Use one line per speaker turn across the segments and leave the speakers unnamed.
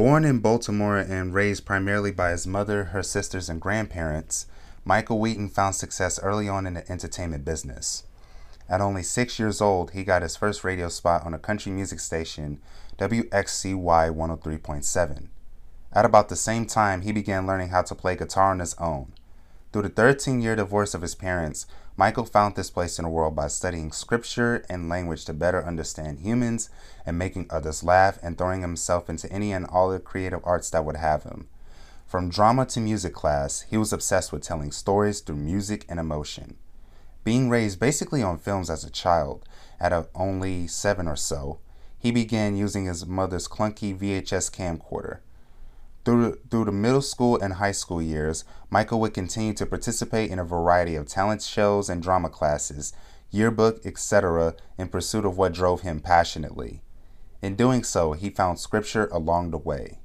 Born in Baltimore and raised primarily by his mother, her sisters, and grandparents, Michael Wheaton found success early on in the entertainment business. At only six years old, he got his first radio spot on a country music station, WXCY 103.7. At about the same time, he began learning how to play guitar on his own. Through the 13 year divorce of his parents, Michael found this place in the world by studying scripture and language to better understand humans and making others laugh and throwing himself into any and all the creative arts that would have him. From drama to music class, he was obsessed with telling stories through music and emotion. Being raised basically on films as a child, at a, only seven or so, he began using his mother's clunky VHS camcorder. Through, through the middle school and high school years, Michael would continue to participate in a variety of talent shows and drama classes, yearbook, etc., in pursuit of what drove him passionately. In doing so, he found scripture along the way.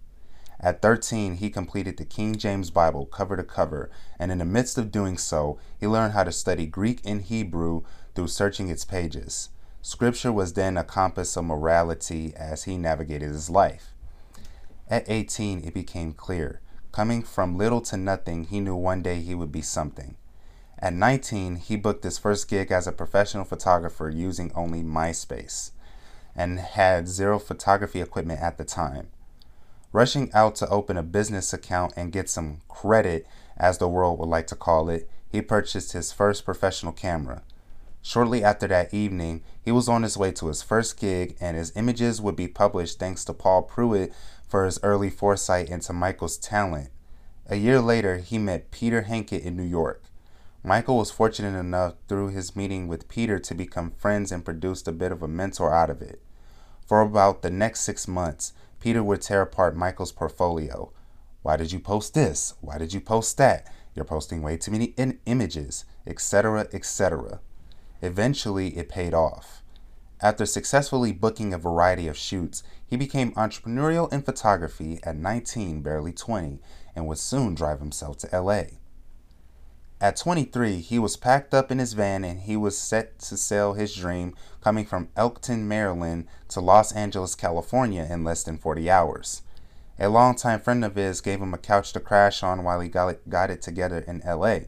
At 13, he completed the King James Bible cover to cover, and in the midst of doing so, he learned how to study Greek and Hebrew through searching its pages. Scripture was then a compass of morality as he navigated his life. At 18, it became clear. Coming from little to nothing, he knew one day he would be something. At 19, he booked his first gig as a professional photographer using only MySpace and had zero photography equipment at the time. Rushing out to open a business account and get some credit, as the world would like to call it, he purchased his first professional camera. Shortly after that evening, he was on his way to his first gig, and his images would be published thanks to Paul Pruitt for his early foresight into Michael's talent. A year later, he met Peter Hankett in New York. Michael was fortunate enough through his meeting with Peter to become friends and produced a bit of a mentor out of it. For about the next six months, Peter would tear apart Michael's portfolio. Why did you post this? Why did you post that? You're posting way too many in- images, etc., etc. Eventually, it paid off. After successfully booking a variety of shoots, he became entrepreneurial in photography at 19, barely 20, and would soon drive himself to LA. At 23, he was packed up in his van and he was set to sail his dream coming from Elkton, Maryland to Los Angeles, California in less than 40 hours. A longtime friend of his gave him a couch to crash on while he got it, got it together in LA.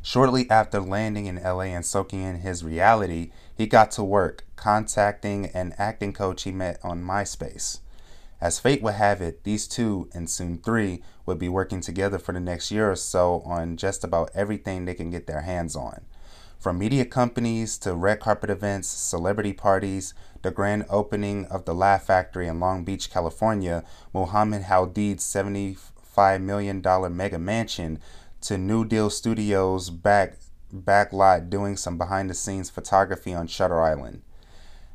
Shortly after landing in LA and soaking in his reality, he got to work contacting an acting coach he met on MySpace. As fate would have it, these two, and soon three, would be working together for the next year or so on just about everything they can get their hands on. From media companies to red carpet events, celebrity parties, the grand opening of the Laugh Factory in Long Beach, California, Mohammed Hadid's $75 million mega mansion, to New Deal Studios back backlot doing some behind the scenes photography on Shutter Island.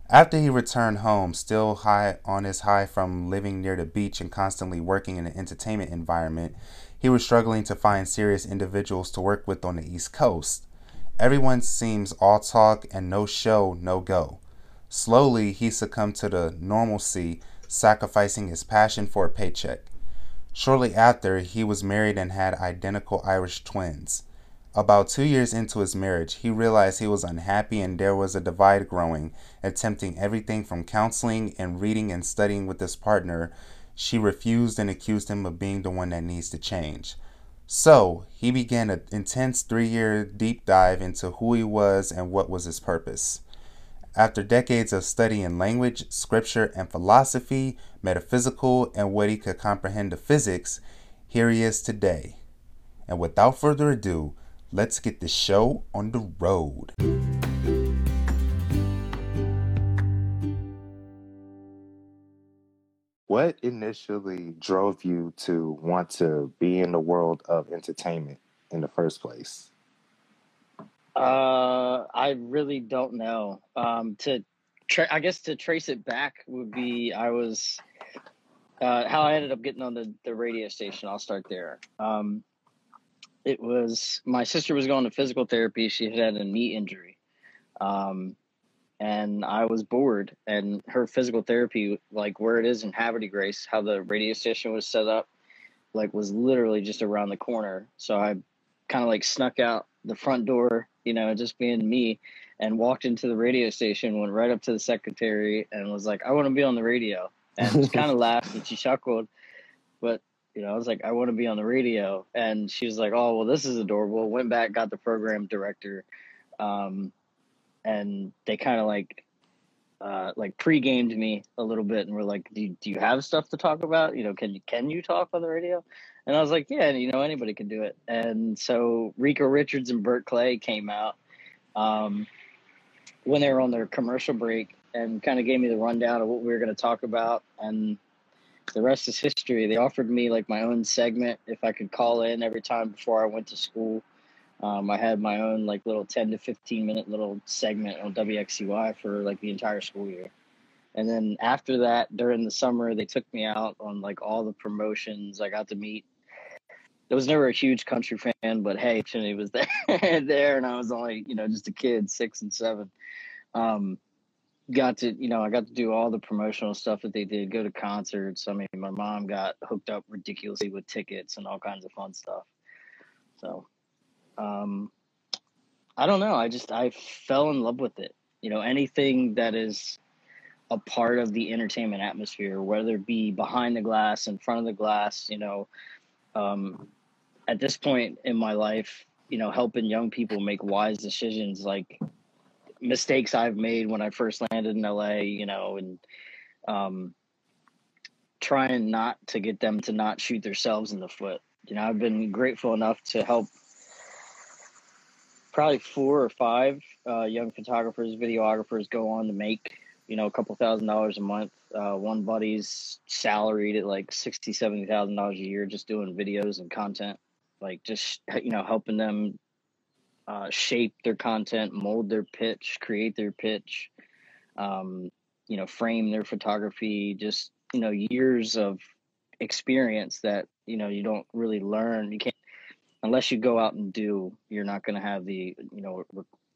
After he returned home, still high on his high from living near the beach and constantly working in an entertainment environment, he was struggling to find serious individuals to work with on the East Coast. Everyone seems all talk and no show, no go. Slowly, he succumbed to the normalcy, sacrificing his passion for a paycheck. Shortly after, he was married and had identical Irish twins. About two years into his marriage, he realized he was unhappy and there was a divide growing. Attempting everything from counseling and reading and studying with his partner, she refused and accused him of being the one that needs to change. So, he began an intense three year deep dive into who he was and what was his purpose. After decades of studying language, scripture, and philosophy, metaphysical, and what he could comprehend of physics, here he is today. And without further ado, let's get the show on the road. What initially drove you to want to be in the world of entertainment in the first place?
Uh, I really don't know. Um, to tra- I guess to trace it back would be I was uh, how I ended up getting on the the radio station. I'll start there. Um, it was my sister was going to physical therapy. She had had a knee injury, um, and I was bored. And her physical therapy, like where it is in de Grace, how the radio station was set up, like was literally just around the corner. So I kind of like snuck out the front door, you know, just being me, and walked into the radio station. Went right up to the secretary and was like, "I want to be on the radio." and she kind of laughed and she chuckled. You know, I was like, I want to be on the radio, and she was like, Oh, well, this is adorable. Went back, got the program director, um, and they kind of like. Uh, like pre-gamed me a little bit and we're like do you, do you have stuff to talk about you know can you can you talk on the radio and I was like, yeah, you know, anybody can do it. And so Rico Richards and Burt Clay came out um, when they were on their commercial break and kind of gave me the rundown of what we were going to talk about. And the rest is history. They offered me like my own segment if I could call in every time before I went to school. Um, I had my own like little 10 to 15 minute little segment on WXCY for like the entire school year. And then after that, during the summer, they took me out on like all the promotions. I got to meet I was never a huge country fan, but hey, Trinity was there, there, and I was only you know just a kid, six and seven. Um, got to you know I got to do all the promotional stuff that they did, go to concerts. I mean, my mom got hooked up ridiculously with tickets and all kinds of fun stuff. So, um, I don't know. I just I fell in love with it. You know, anything that is a part of the entertainment atmosphere, whether it be behind the glass, in front of the glass, you know, um, at this point in my life, you know, helping young people make wise decisions like mistakes I've made when I first landed in LA, you know, and um, trying not to get them to not shoot themselves in the foot. You know, I've been grateful enough to help probably four or five uh, young photographers, videographers go on to make, you know, a couple thousand dollars a month uh, one buddy's salaried at like sixty, seventy thousand dollars a year just doing videos and content, like just you know helping them uh, shape their content, mold their pitch, create their pitch, um, you know, frame their photography. Just you know, years of experience that you know you don't really learn. You can't unless you go out and do. You're not going to have the you know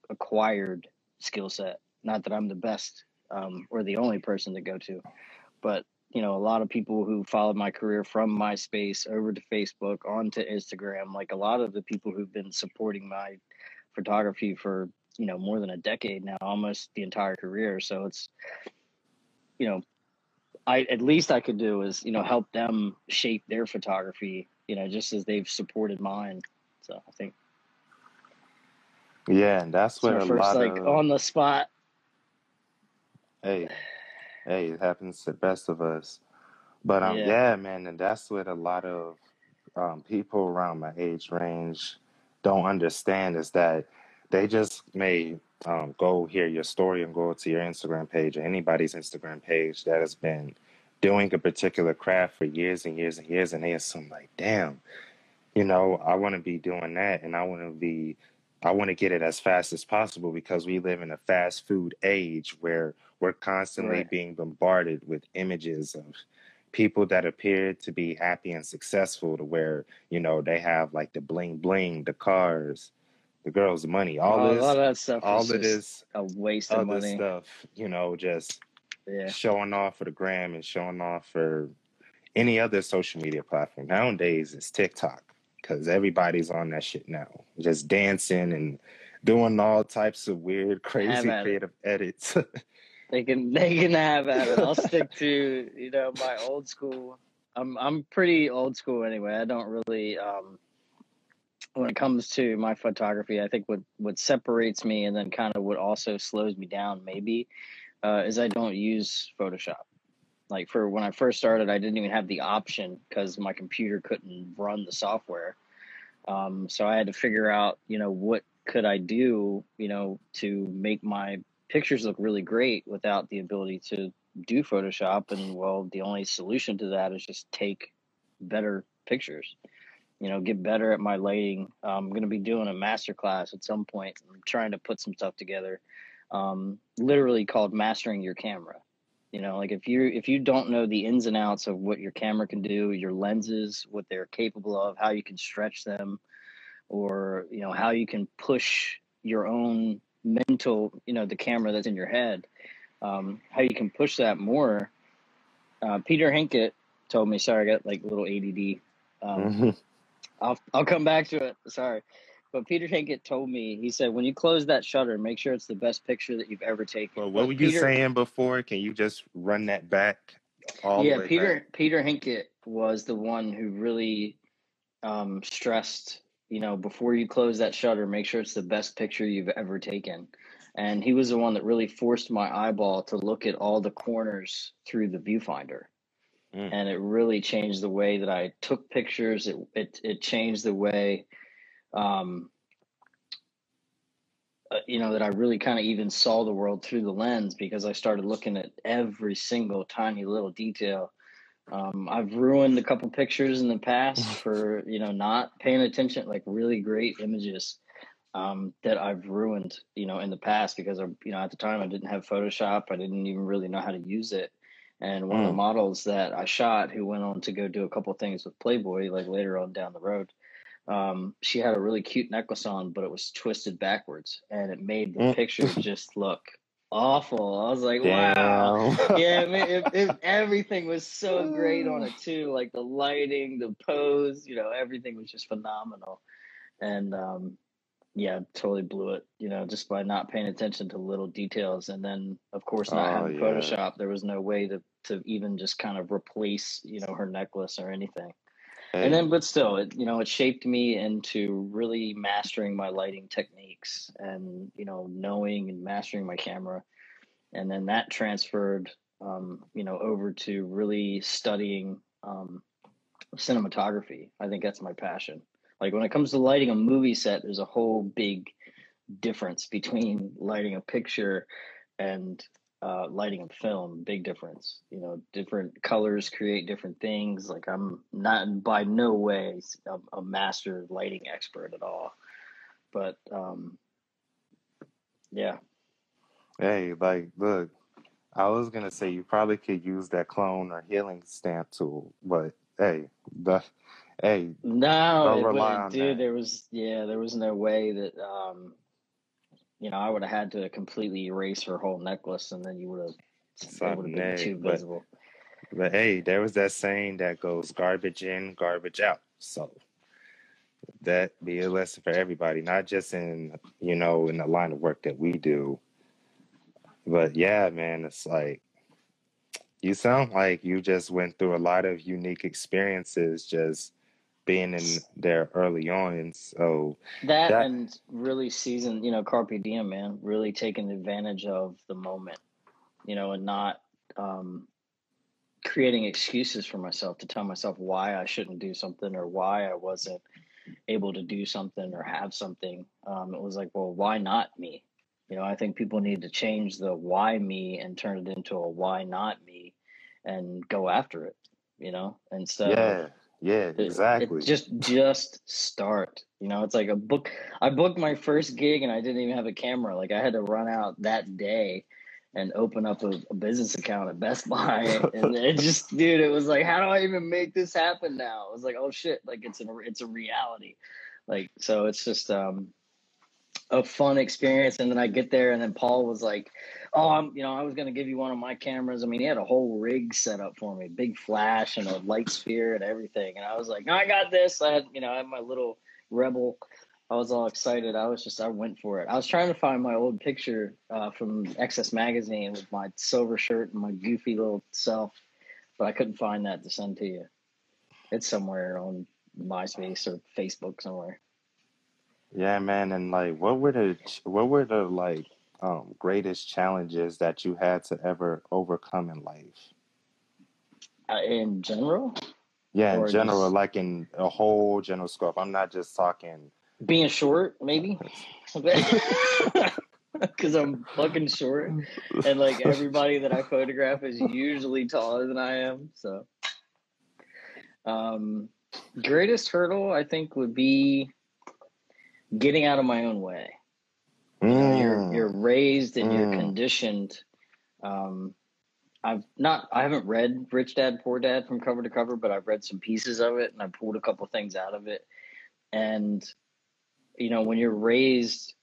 acquired skill set. Not that I'm the best um, or the only person to go to. But you know, a lot of people who followed my career from MySpace over to Facebook onto Instagram, like a lot of the people who've been supporting my photography for you know more than a decade now, almost the entire career. So it's you know, I at least I could do is you know help them shape their photography, you know, just as they've supported mine. So I think.
Yeah, and that's what a
first
lot
like
of
on the spot
Hey, hey, it happens to the best of us. But um,
Yeah.
yeah, man, and that's what a lot of um people around my age range don't understand is that they just may um go hear your story and go to your Instagram page or anybody's Instagram page that has been doing a particular craft for years and years and years, and they assume like, damn, you know, I want to be doing that, and I want to be, I want to get it as fast as possible because we live in a fast food age where we're constantly
Right.
being bombarded with images of people that appear to be happy and successful to where, you know, they have like the bling bling, the cars, the girls, the money, all
Oh,
this,
of that stuff
all of this
a waste of money.
stuff, you know, just
Yeah.
showing off for the gram and showing off for any other social media platform. Nowadays, it's TikTok because everybody's on that shit now, just dancing and doing all types of weird, crazy,
at it.
creative edits.
They can they can have at it. I'll stick to you know my old school. I'm I'm pretty old school anyway. I don't really um when it comes to my photography. I think what what separates me and then kind of what also slows me down maybe uh, is I don't use Photoshop. Like for when I first started, I didn't even have the option because my computer couldn't run the software. Um, so I had to figure out, you know, what could I do, you know, to make my pictures look really great without the ability to do Photoshop. And well, the only solution to that is just take better pictures, you know, get better at my lighting. I'm going to be doing a master class at some point. I'm trying to put some stuff together, um, literally called mastering your camera. You know, like if you if you don't know the ins and outs of what your camera can do, your lenses, what they're capable of, how you can stretch them, or you know how you can push your own mental, you know, the camera that's in your head, um, how you can push that more. Uh, Peter Hinkett told me. Sorry, I got like a little ADD. Um,
Mhm.
I'll I'll come back to it. Sorry. But Peter Hinkett told me, he said, when you close that shutter, make sure it's the best picture that you've ever taken.
Well, what
But
were you
Peter,
saying before? Can you just run that back? all
Yeah, Peter
back.
Peter Hinkett was the one who really um, stressed, you know, before you close that shutter, make sure it's the best picture you've ever taken. And he was the one that really forced my eyeball to look at all the corners through the viewfinder.
Mm.
And it really changed the way that I took pictures. It it, it changed the way um, uh, you know that I really kind of even saw the world through the lens because I started looking at every single tiny little detail. Um, I've ruined a couple pictures in the past for you know not paying attention, like really great images um, that I've ruined, you know, in the past because I, you know, at the time I didn't have Photoshop, I didn't even really know how to use it. And one of the
Mm.
models that I shot, who went on to go do a couple things with Playboy, like later on down the road, um, she had a really cute necklace on, but it was twisted backwards, and it made the
Mm.
picture just look awful. I was like, wow. Yeah, I mean, it, it, everything was so great on it too. Like the lighting, the pose, you know, everything was just phenomenal. And um, yeah, totally blew it. You know, just by not paying attention to little details, and then of course not
Oh
having
yeah.
Photoshop, there was no way to to even just kind of replace, you know, her necklace or anything. And then, but still, it you know, it shaped me into really mastering my lighting techniques and you know, knowing and mastering my camera, and then that transferred, um, you know, over to really studying um, cinematography. I think that's my passion. Like when it comes to lighting a movie set, there's a whole big difference between lighting a picture and uh, lighting a film. Big difference. You know, different colors create different things. Like I'm not by no way a, a master lighting expert at all, but um, yeah.
Hey, like, look, I was gonna say you probably could use that clone or healing stamp tool, but hey, the hey,
No,
don't
it
rely
would,
on
dude.
that.
There was yeah, there was no way that um, you know, I would have had to completely erase her whole necklace, and then you would have it would have been too
but
visible.
but hey, there was that saying that goes garbage in, garbage out. So that be a lesson for everybody, not just in you know in the line of work that we do, but yeah, man, it's like you sound like you just went through a lot of unique experiences just being in there early on, and so
That
that
and really season, you know, carpe diem, man. Really taking advantage of the moment, you know, and not um, creating excuses for myself to tell myself why I shouldn't do something or why I wasn't able to do something or have something. Um, it was like, well, why not me? You know, I think people need to change the why me and turn it into a why not me and go after it, you know, instead of
yeah, yeah,
it, it
exactly.
just just start you know it's like a book i booked my first gig and i didn't even have a camera like i had to run out that day and open up a, a business account at best buy and it just dude it was like how do i even make this happen now it was like oh shit like it's a it's a reality like so it's just um a fun experience and then i get there and then paul was like oh i'm you know i was going to give you one of my cameras. I mean he had a whole rig set up for me big flash and a light sphere and everything. And i was like no i got this. I had you know i had my little rebel. I was all excited. I was just i went for it. I was trying to find my old picture uh, from excess magazine with my silver shirt and my goofy little self but i couldn't find that to send to you. It's somewhere on myspace or facebook somewhere.
Yeah, man, and like, what were the what were the like um greatest challenges that you had to ever overcome in life?
uh, in general
Yeah, in
or
general,
just
like in a whole general scope. I'm not just talking.
being short maybe because i'm fucking short and like everybody that i photograph is usually taller than i am so um greatest hurdle i think would be getting out of my own way you know you're you're
Mm,
raised and you're
mm,
conditioned. Um i've not i haven't read rich dad poor dad from cover to cover but i've read some pieces of it and i pulled a couple things out of it. And you know when you're raised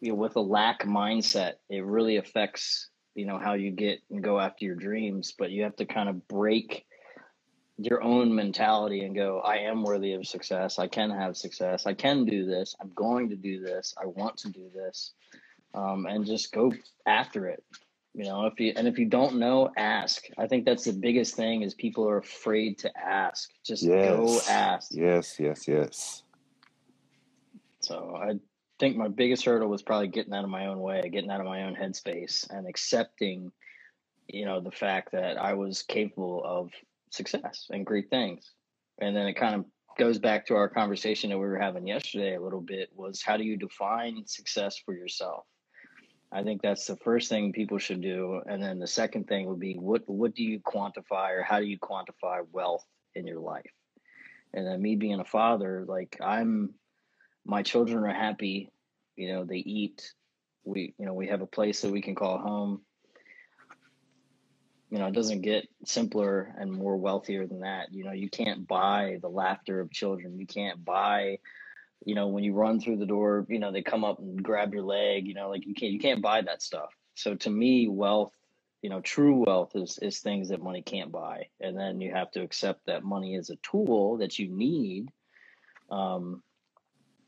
you know, with a lack mindset it really affects you know how you get and go after your dreams but you have to kind of break your own mentality and go i am worthy of success i can have success i can do this i'm going to do this i want to do this um, and just go after it You know, if you and if you don't know, ask. I think that's the biggest thing is people are afraid to ask. Just go
Yes.
ask.
Yes, yes, yes.
So I think my biggest hurdle was probably getting out of my own way, getting out of my own headspace and accepting, you know, the fact that I was capable of success and great things. And then it kind of goes back to our conversation that we were having yesterday a little bit was how do you define success for yourself? I think that's the first thing people should do. And then the second thing would be what what do you quantify or how do you quantify wealth in your life? And then me being a father, like I'm my children are happy, you know, they eat. We you know, we have a place that we can call home. You know, it doesn't get simpler and more wealthier than that. You know, you can't buy the laughter of children. You can't buy you know when you run through the door you know they come up and grab your leg you know like you can't you can't buy that stuff so to me wealth you know true wealth is is things that money can't buy and then you have to accept that money is a tool that you need um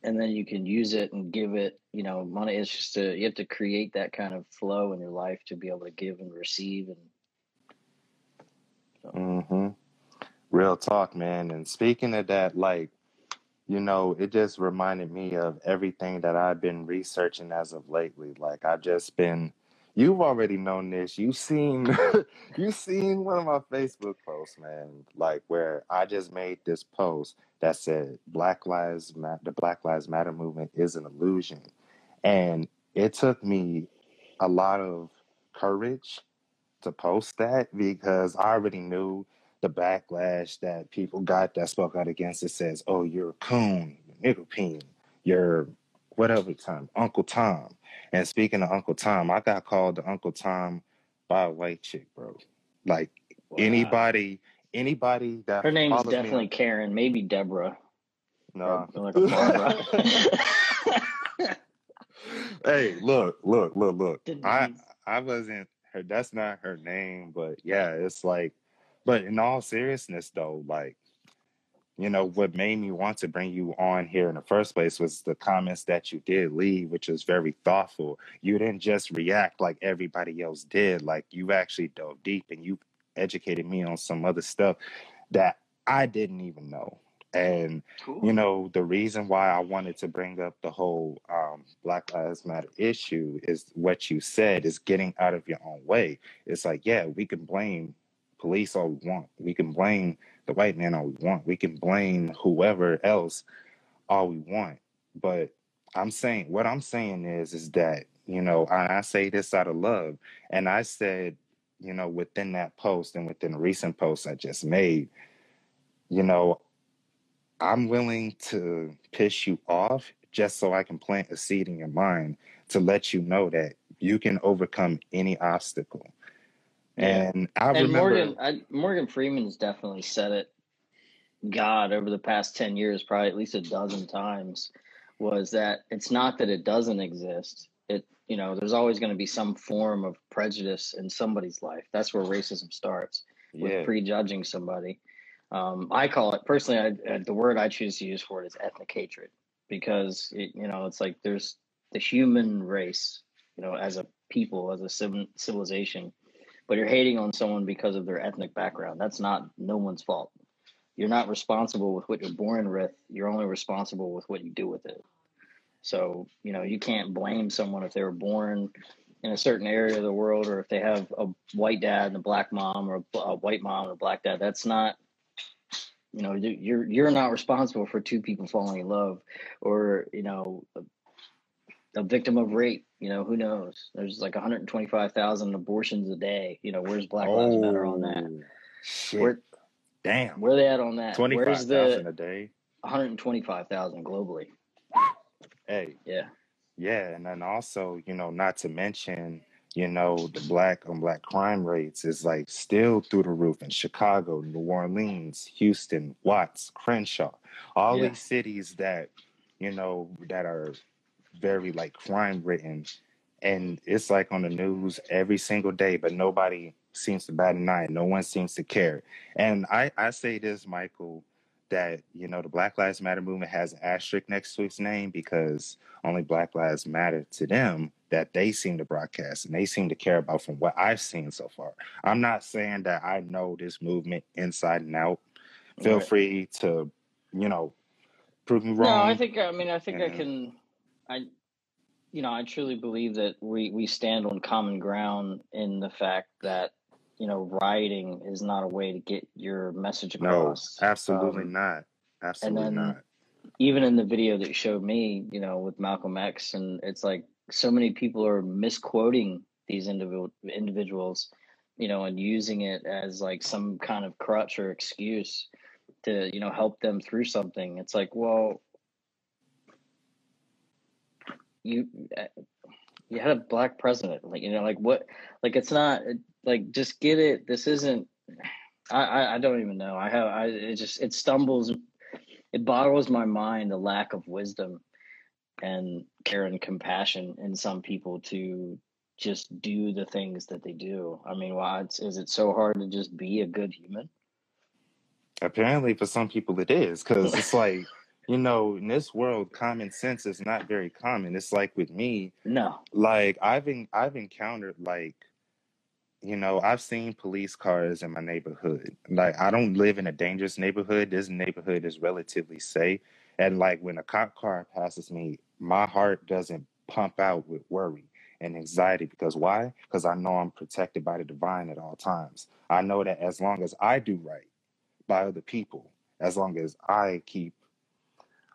and then you can use it and give it you know money is just a, you have to create that kind of flow in your life to be able to give and receive and so
hmm Real talk, man. And speaking of that, like, you know, it just reminded me of everything that I've been researching as of lately. Like, I've just been, you've already known this. You've seen, you've seen one of my Facebook posts, man. Like, where I just made this post that said, "Black Lives Matter," the Black Lives Matter movement is an illusion, and it took me a lot of courage to post that because I already knew the backlash that people got that spoke out against it says, oh, you're a coon, you're nicotine, you're whatever time, Uncle Tom. And speaking of Uncle Tom, I got called the Uncle Tom by a white chick, bro. Like
wow
anybody, anybody that
her name's
follows me
definitely
on
karen maybe deborah
no.
or like a barbara
hey, look, look, look, look. I I wasn't her that's not her name, but yeah, it's like but in all seriousness though, like you know, what made me want to bring you on here in the first place was the comments that you did leave, which was very thoughtful. You didn't just react like everybody else did. Like you actually dove deep and you educated me on some other stuff that I didn't even know. And you know, the reason why I wanted to bring up the whole um, Black Lives Matter issue is what you said is getting out of your own way. It's like, yeah, we can blame police all we want. We can blame the white man all we want. We can blame whoever else all we want. But I'm saying, what I'm saying is, is that, you know, and I say this out of love. And I said, you know, within that post and within the recent post I just made, you know, I'm willing to piss you off just so I can plant a seed in your mind to let you know that you can overcome any obstacle.
yeah.
And I
and
remember,
morgan I, morgan freeman's definitely said it. God over the past 10 years probably at least a dozen times was that it's not that it doesn't exist. It you know there's always going to be some form of prejudice in somebody's life. That's where racism starts with
yeah,
prejudging somebody um, i call it personally I, uh, the word i choose to use for it is ethnic hatred because it, you know it's like there's the human race you know as a people as a civil, civilization but you're hating on someone because of their ethnic background. That's not no one's fault. You're not responsible with what you're born with. You're only responsible with what you do with it. So you know you can't blame someone if they were born in a certain area of the world or if they have a white dad and a black mom or a, a white mom and a black dad. That's not you know you- you're you're not responsible for two people falling in love or you know a, a victim of rape you know who knows? There's like 125,000 abortions a day. You know where's black lives matter on that?
Oh, shit,
where
damn,
where they at on that? Where's
25,000 a day.
125,000 globally.
Hey,
yeah.
Yeah, and then also, you know, not to mention, you know, the black on black crime rates is like still through the roof in Chicago, New Orleans, Houston, Watts, Crenshaw, all
yeah
these cities that, you know, that are very like crime ridden. And it's like on the news every single day, but nobody seems to bat an eye. No one seems to care. And I, I say this, Michael, that you know the Black Lives Matter movement has an asterisk next to its name because only Black Lives Matter to them that they seem to broadcast and they seem to care about from what I've seen so far. I'm not saying that I know this movement inside and out. Feel
Right.
free to, you know, prove me wrong.
No, I think I mean I think I can I you know, I truly believe that we we stand on common ground in the fact that you know rioting is not a way to get your message across.
no, absolutely
Um,
not.
and then
not.
even in the video that you showed me, you know, with Malcolm X, and it's like so many people are misquoting these individual individuals, you know, and using it as like some kind of crutch or excuse to you know help them through something. It's like, well, you uh, you had a black president, like you know, like what, like it's not like just get it. This isn't. I I, I don't even know. I have I it just it stumbles. It boggles my mind the lack of wisdom and care and compassion in some people to just do the things that they do. I mean, why it's, is it so hard to just be a good human?
Apparently, for some people, it is because it's like, you know, in this world, common sense is not very common. It's like with me,
no.
like I've en- I've encountered like, you know, I've seen police cars in my neighborhood. Like I don't live in a dangerous neighborhood. This neighborhood is relatively safe, and like when a cop car passes me, my heart doesn't pump out with worry and anxiety because why? Because I know I'm protected by the divine at all times. I know that as long as I do right by other people, as long as I keep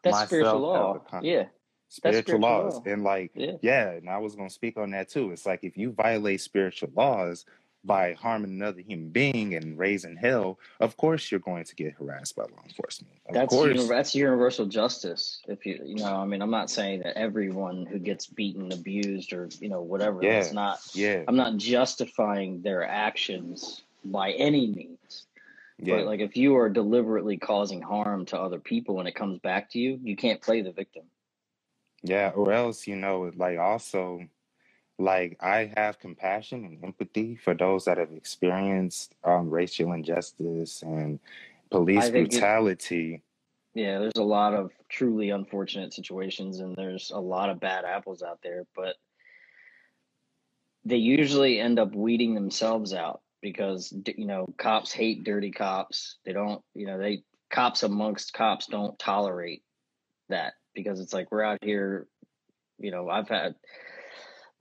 That's spiritual law. Yeah,
Spiritual
spiritual
laws.
law.
And like,
Yeah.
yeah, and I was gonna speak on that too. It's like if you violate spiritual laws by harming another human being and raising hell, of course you're going to get harassed by law enforcement. Of
That's
course.
that's universal justice. If you you know, I mean, I'm not saying that everyone who gets beaten, abused, or you know whatever.
Yeah.
That's not.
Yeah.
I'm not justifying their actions by any means.
Yeah.
But like, if you are deliberately causing harm to other people and it comes back to you, you can't play the victim.
Yeah, or else, you know, like also, like I have compassion and empathy for those that have experienced um, racial injustice and police
I think it-
brutality.
Yeah, there's a lot of truly unfortunate situations, and there's a lot of bad apples out there, but they usually end up weeding themselves out because you know cops hate dirty cops. They don't, you know, they cops amongst cops don't tolerate that because it's like we're out here. You know, I've had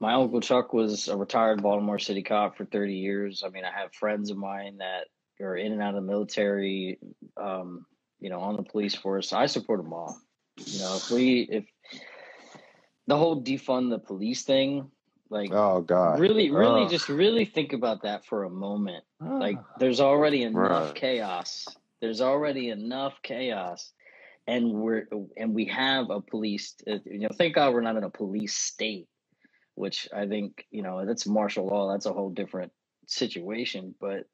my uncle Chuck was a retired Baltimore City cop for 30 years. I mean, I have friends of mine that are in and out of the military. Um, you know, on the police force. I support them all. You know, if we if the whole defund the police thing, like
Oh God.
really, really, just really think about that for a moment. Like, there's already enough
Bruh.
chaos. There's already enough chaos, and we're and we have a police. uh, You know, thank God we're not in a police state, which I think you know that's martial law. That's a whole different situation. But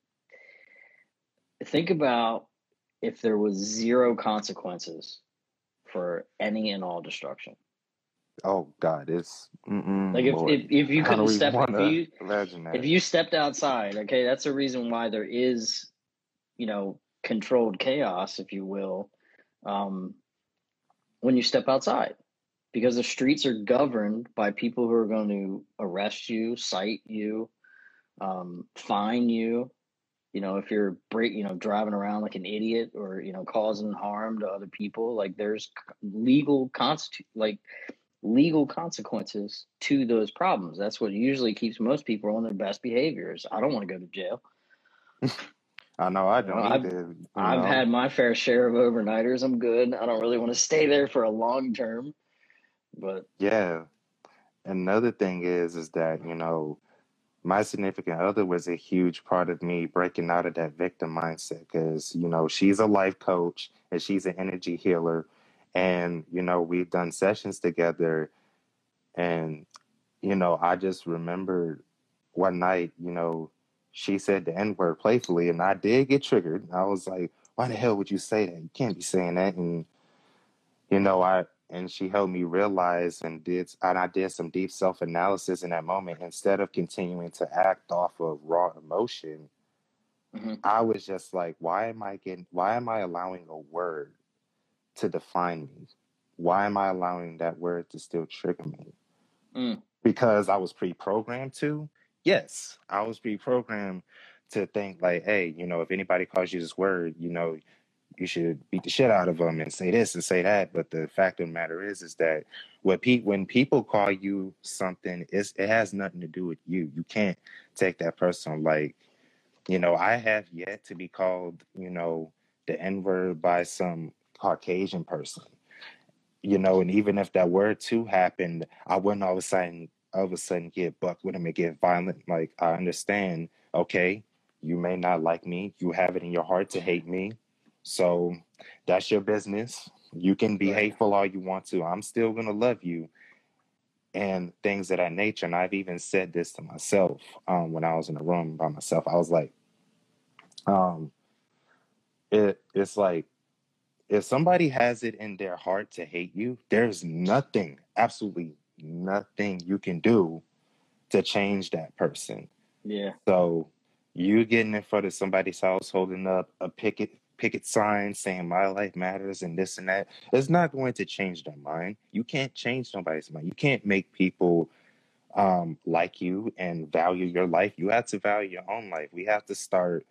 think about if there was zero consequences for any and all destruction.
Oh God, it's
Like if, if, if you couldn't step if you
imagine that?
if you stepped outside, okay, that's a reason why there is, you know, controlled chaos, if you will, um, when you step outside, because the streets are governed by people who are going to arrest you, cite you, um, fine you. You know, if you're break, you know, driving around like an idiot or you know causing harm to other people, like there's legal constitu- like legal consequences to those problems. That's what usually keeps most people on their best behaviors. I don't want to go to jail.
I know I
You know,
don't
I've-
either.
I've
know?
had my fair share of overnighters. I'm good. I don't really want to stay there for a long term. But
Yeah. Another thing is, is that, you know, my significant other was a huge part of me breaking out of that victim mindset because, you know, she's a life coach and she's an energy healer. And, you know, we've done sessions together. And, you know, I just remembered one night, you know, she said the N word playfully and I did get triggered. I was like, why the hell would you say that? You can't be saying that. And, you know, I, and she helped me realize and did and I did some deep self analysis in that moment. Instead of continuing to act off of raw emotion, mm-hmm. I was just like, why am I getting? Why am I allowing a word to define me? Why am I allowing that word to still trigger me? Mm. Because I was pre-programmed to. Yes, I was pre-programmed to think like, hey, you know, if anybody calls you this word, you know, you should beat the shit out of them and say this and say that. But the fact of the matter is, is that what pe- when people call you something, it's, it has nothing to do with you. You can't take that person like, you know, I have yet to be called, you know, the N word by some Caucasian person. You know, and even if that word too happened, I wouldn't all of a sudden all of a sudden get bucked with him and get violent. Like I understand, okay, you may not like me. You have it in your heart to hate me so that's your business. You can be right. hateful all you want to. I'm still going to love you and things of that nature. And I've even said this to myself um, when I was in a room by myself. I was like, um, it, it's like, if somebody has it in their heart to hate you, there's nothing, absolutely nothing you can do to change that person.
Yeah.
So you getting in front of somebody's house holding up a picket picket signs saying my life matters and this and that it's not going to change their mind. You can't change somebody's mind. You can't make people um, like you and value your life. You have to value your own life. We have to start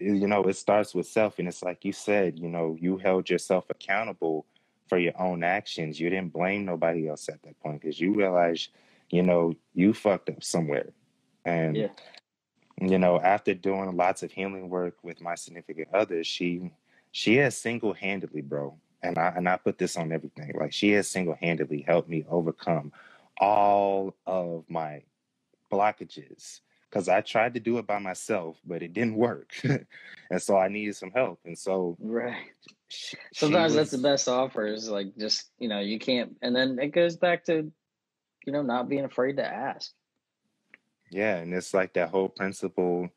you know it starts with self and it's like you said you know you held yourself accountable for your own actions. You didn't blame nobody else at that point because you realized you know you fucked up somewhere. And yeah you know, after doing lots of healing work with my significant other, she she has single handedly, bro, and I and I put this on everything. Like she has single handedly helped me overcome all of my blockages because I tried to do it by myself, but it didn't work, and so I needed some help. And so,
right. She, Sometimes was, that's the best offer is like just you know you can't, and then it goes back to you know not being afraid to ask.
Yeah, and it's like that whole principle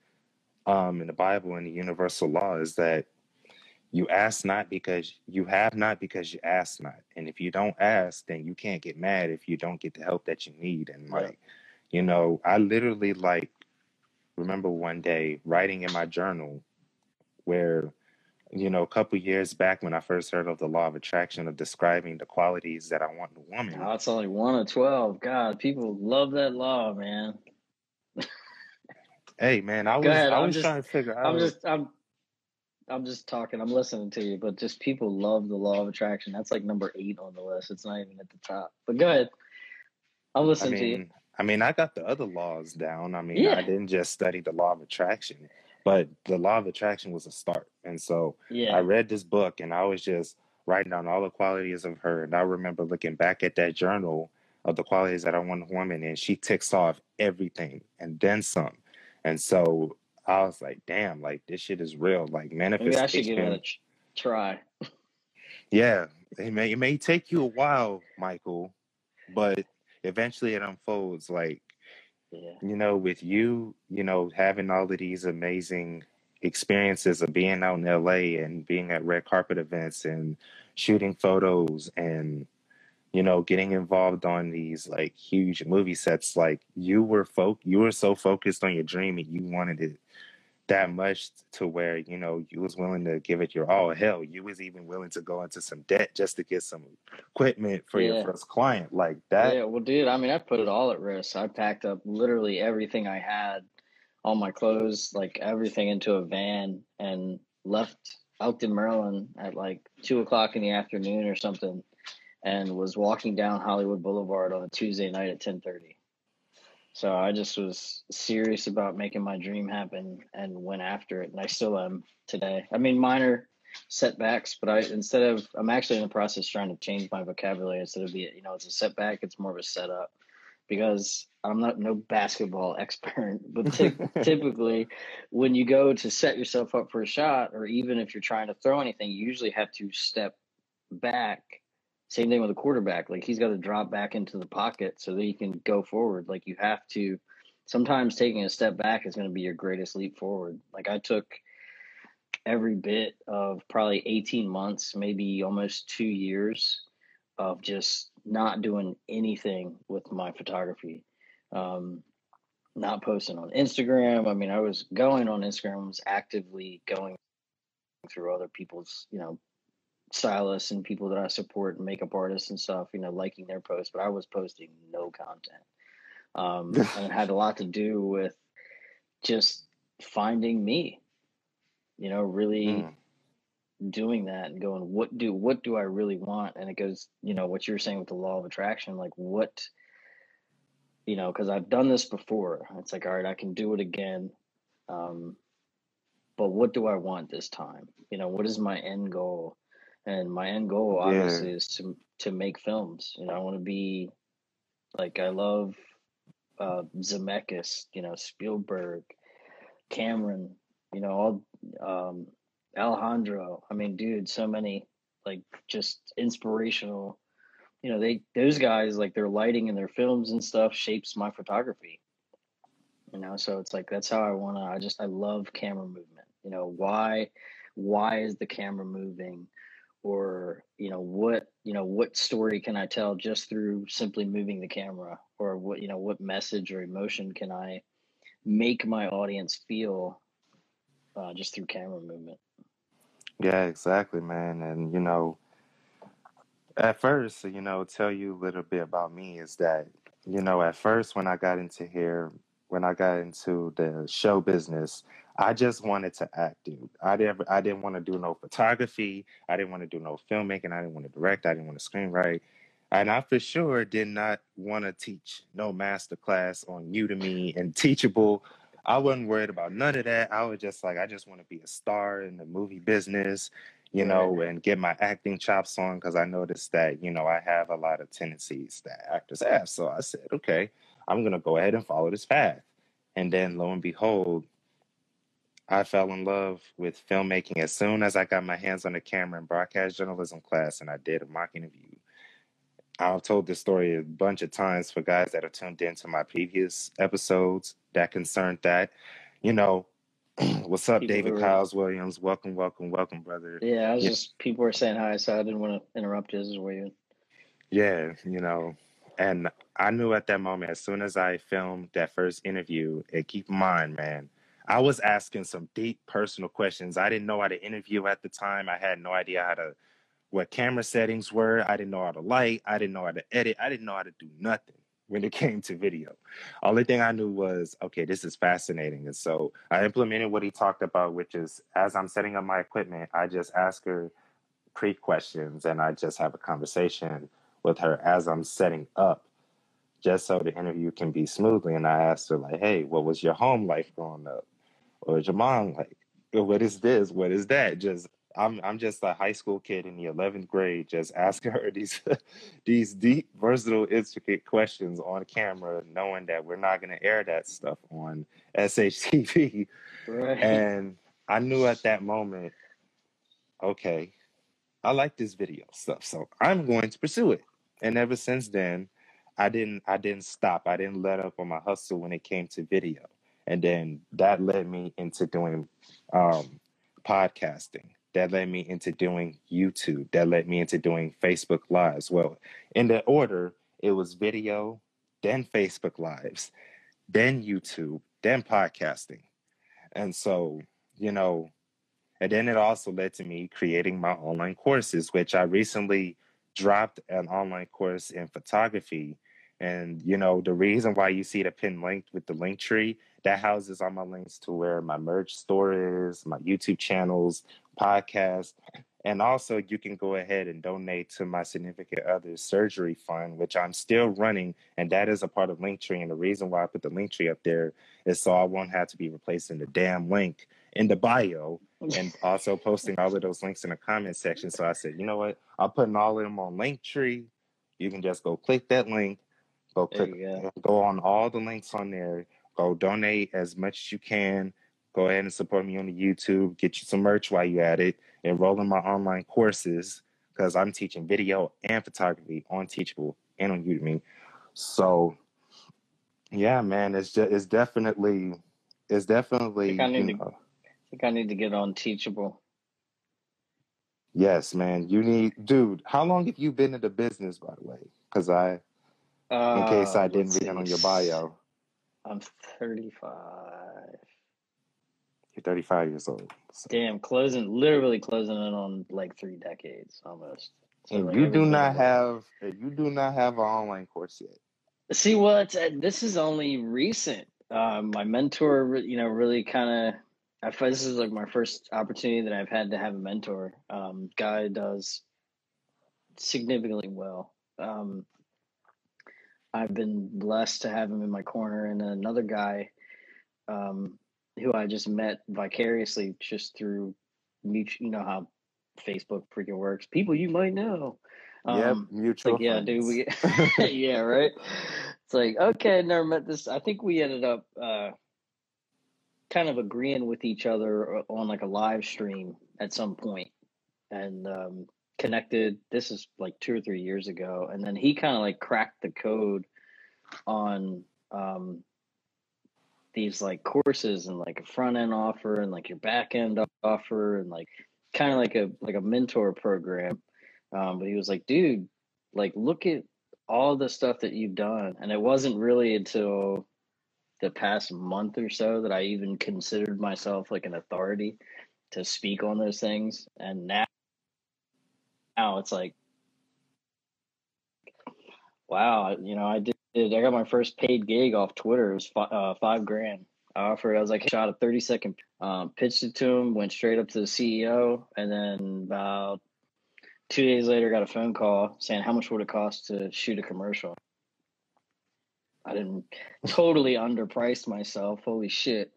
um, in the Bible and the universal law is that you ask not because you have not because you ask not. And if you don't ask, then you can't get mad if you don't get the help that you need. And like, you know, I literally like remember one day writing in my journal where you know, a couple years back when I first heard of the law of attraction of describing the qualities that I want in a woman.
Oh, it's only one of twelve. God, people love that law, man.
Hey man, I was ahead, I was just, trying to figure out.
I'm just I'm I'm just talking. I'm listening to you, but just people love the law of attraction. That's like number eight on the list. It's not even at the top. But go ahead. I'm listening
I mean,
to you.
I mean, I got the other laws down. I mean, yeah. I didn't just study the law of attraction, but the law of attraction was a start. And so yeah. I read this book and I was just writing down all the qualities of her. And I remember looking back at that journal of the qualities that I want a woman, and she ticks off everything and then some. And so I was like, damn, like this shit is real. Like manifestation. Maybe I should give it
a try.
yeah. It may it may take you a while, Michael, but eventually it unfolds. Like yeah. you know, with you, you know, having all of these amazing experiences of being out in LA and being at red carpet events and shooting photos and you know, getting involved on these like huge movie sets, like you were folk, you were so focused on your dream and you wanted it that much to where you know you was willing to give it your all. Hell, you was even willing to go into some debt just to get some equipment for yeah. your first client, like that.
Yeah, well, dude, I mean, I put it all at risk. I packed up literally everything I had, all my clothes, like everything, into a van and left Elkton, Maryland, at like two o'clock in the afternoon or something and was walking down Hollywood Boulevard on a Tuesday night at 10:30. So I just was serious about making my dream happen and went after it, and I still am today. I mean, minor setbacks, but I instead of I'm actually in the process trying to change my vocabulary instead of be you know it's a setback, it's more of a setup because I'm not no basketball expert, but t- typically when you go to set yourself up for a shot, or even if you're trying to throw anything, you usually have to step back same thing with a quarterback. Like he's got to drop back into the pocket so that he can go forward. Like you have to. Sometimes taking a step back is going to be your greatest leap forward. Like I took every bit of probably 18 months, maybe almost two years of just not doing anything with my photography. Um, not posting on Instagram. I mean, I was going on Instagram, was actively going through other people's, you know, stylists and people that I support and makeup artists and stuff, you know, liking their posts, but I was posting no content. Um, and it had a lot to do with just finding me, you know, really mm. doing that and going, what do, what do I really want? And it goes, you know, what you're saying with the law of attraction, like what, you know, cause I've done this before. It's like, all right, I can do it again. Um, but what do I want this time? You know, what is my end goal? And my end goal obviously yeah. is to to make films. You know, I want to be like I love uh Zemeckis, you know, Spielberg, Cameron, you know, all um Alejandro. I mean, dude, so many like just inspirational you know, they those guys like their lighting and their films and stuff shapes my photography. You know, so it's like that's how I wanna I just I love camera movement you know why why is the camera moving or you know what you know what story can i tell just through simply moving the camera? Or what you know what message or emotion can i make my audience feel uh, just through camera movement?
Yeah exactly man and you know at first you know tell you a little bit about me is that you know at first when i got into here when i got into the show business I just wanted to act, dude. I didn't I didn't want to do no photography. I didn't want to do no filmmaking. I didn't want to direct. I didn't want to screenwrite. And I for sure did not want to teach no master class on Udemy and Teachable. I wasn't worried about none of that. I was just like, I just want to be a star in the movie business, you know, mm-hmm. and get my acting chops on because I noticed that, you know, I have a lot of tendencies that actors have. So I said, okay, I'm going to go ahead and follow this path. And then lo and behold, I fell in love with filmmaking as soon as I got my hands on the camera in broadcast journalism class and I did a mock interview. I've told this story a bunch of times for guys that have tuned into my previous episodes that concerned that. You know, what's up, people David were, Kyles Williams? Welcome, welcome, welcome, brother.
Yeah, I was yeah. just people were saying hi, so I didn't want to interrupt you. This is weird.
Yeah, you know, and I knew at that moment, as soon as I filmed that first interview, and keep in mind, man, I was asking some deep personal questions. I didn't know how to interview at the time. I had no idea how to what camera settings were. I didn't know how to light. I didn't know how to edit. I didn't know how to do nothing when it came to video. Only thing I knew was, okay, this is fascinating. And so I implemented what he talked about, which is as I'm setting up my equipment, I just ask her pre questions and I just have a conversation with her as I'm setting up just so the interview can be smoothly. And I asked her, like, hey, what was your home life growing up? Or mom like what is this? What is that? Just i'm i'm just a high school kid in the 11th grade just asking her these these deep versatile intricate questions on camera knowing that we're not going to air that stuff on shtv right. and i knew at that moment okay i like this video stuff so i'm going to pursue it. And ever since then i didn't i didn't stop. I didn't let up on my hustle when it came to video and then that led me into doing um, podcasting. That led me into doing YouTube. That led me into doing Facebook Lives. Well, in the order, it was video, then Facebook Lives, then YouTube, then podcasting. And so, you know, and then it also led to me creating my online courses, which I recently dropped an online course in photography. And, you know, the reason why you see the pin linked with the link tree that houses all my links to where my merch store is, my YouTube channels, podcast. And also, you can go ahead and donate to my significant other's surgery fund, which I'm still running. And that is a part of Linktree. And the reason why I put the Linktree up there is so I won't have to be replacing the damn link in the bio and also posting all of those links in the comment section. So I said, you know what? I'm putting all of them on Linktree. You can just go click that link, go click, go. go on all the links on there. Go donate as much as you can. Go ahead and support me on the YouTube. Get you some merch while you're at it. Enroll in my online courses because I'm teaching video and photography on Teachable and on Udemy. So, yeah, man, it's just it's definitely it's definitely.
I think I need, to, I think I need to get on Teachable.
Yes, man. You need, dude. How long have you been in the business, by the way? Because I, in case I uh, didn't read it on your bio.
I'm 35.
You're 35 years old.
So. Damn, closing, literally closing in on like three decades almost.
So and like you do not have, you do not have an online course yet.
See what? Uh, this is only recent. Uh, my mentor, you know, really kind of. I this is like my first opportunity that I've had to have a mentor. Um, guy does significantly well. Um, I've been blessed to have him in my corner, and another guy um, who I just met vicariously just through mutual. You know how Facebook freaking works. People you might know.
Um, yep, mutual.
Like, yeah, dude. We, yeah, right. It's like okay, never met this. I think we ended up uh, kind of agreeing with each other on like a live stream at some point, and um, connected. This is like two or three years ago, and then he kind of like cracked the code on um, these like courses and like a front end offer and like your back end offer and like kind of like a like a mentor program. Um, but he was like, dude, like look at all the stuff that you've done, and it wasn't really until the past month or so that I even considered myself like an authority to speak on those things, and now now it's like wow you know i did i got my first paid gig off twitter. It was five, uh, five grand. I offered i was like shot a 30 second um, pitched it to him went straight up to the ceo and then about two days later got a phone call saying how much would it cost to shoot a commercial? I didn't totally underpriced myself. Holy shit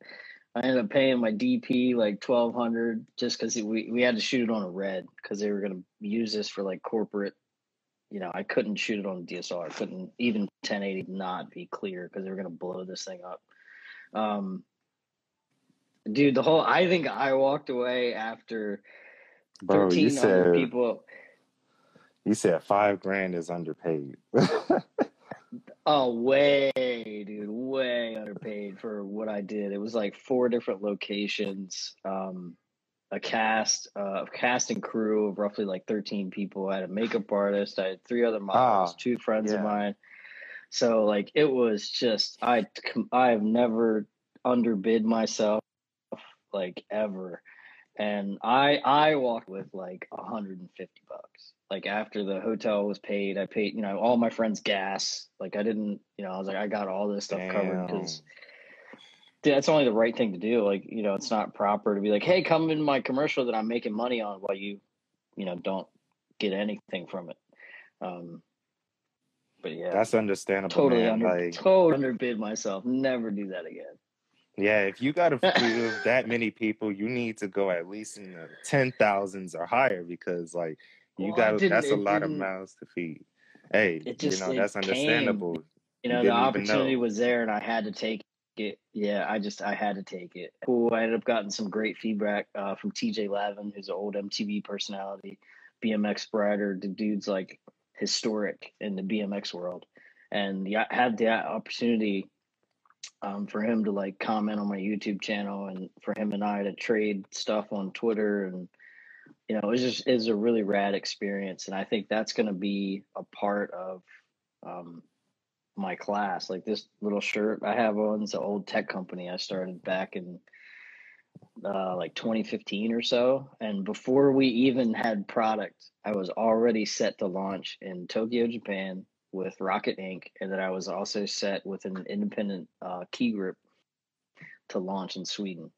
I ended up paying my DP like twelve hundred just because we we had to shoot it on a red because they were gonna use this for like corporate. You know, I couldn't shoot it on DSLR. I couldn't even 1080 not be clear because they were gonna blow this thing up. Um, dude, the whole I think I walked away after
Bro, thirteen other people. You said five grand is underpaid.
Oh, way, dude, way underpaid for what I did. It was like four different locations, um, a cast, uh, cast and crew of roughly like 13 people. I had a makeup artist, I had three other models, ah, two friends yeah. of mine. So like it was just I I have never underbid myself like ever. And I I walked with like 150 bucks like after the hotel was paid, I paid, you know, all my friends' gas. Like I didn't, you know, I was like, I got all this stuff Damn. covered because that's only the right thing to do. Like, you know, it's not proper to be like, hey, come in my commercial that I'm making money on while you, you know, don't get anything from it. Um, but yeah,
that's understandable.
Totally
man.
under,
like,
totally underbid myself. Never do that again.
Yeah, if you got to prove that many people, you need to go at least in the ten thousands or higher because, like, you well, got that's a lot of mouths to feed. Hey, just, you know that's understandable.
Came. You know, you the opportunity know. was there, and I had to take it. Yeah, I just I had to take it. Cool. I ended up getting some great feedback uh, from TJ Lavin, who's an old MTV personality, BMX rider. The dude's like historic in the BMX world, and yeah, I had the opportunity um, for him to like comment on my YouTube channel, and for him and I to trade stuff on Twitter and you know, it was just is a really rad experience, and I think that's going to be a part of um, my class. Like this little shirt I have on, it's an old tech company I started back in uh, like 2015 or so, and before we even had product, I was already set to launch in Tokyo, Japan, with Rocket Inc., and then I was also set with an independent uh, key group to launch in Sweden.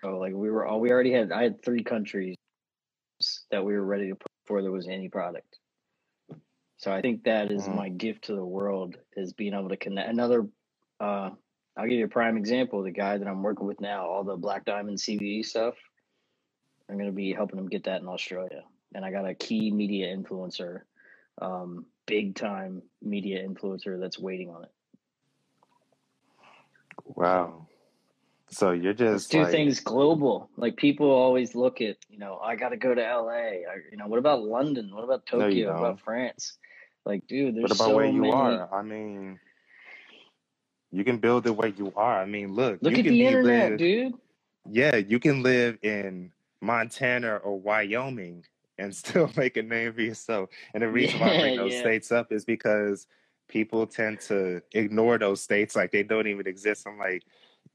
So like we were all we already had I had three countries that we were ready to put before there was any product. So I think that is mm-hmm. my gift to the world is being able to connect. Another, uh, I'll give you a prime example. The guy that I'm working with now, all the Black Diamond CBD stuff, I'm going to be helping him get that in Australia. And I got a key media influencer, um, big time media influencer that's waiting on it.
Wow. So you're just
do
like,
things global. Like people always look at, you know, I got to go to LA. You know, what about London? What about Tokyo? What about France? Like, dude, there's what about so where you many...
are? I mean, you can build it where you are. I mean, look,
look
at
the internet, live, dude.
Yeah, you can live in Montana or Wyoming and still make a name for yourself. And the reason yeah, why I bring those yeah. states up is because people tend to ignore those states like they don't even exist. I'm like,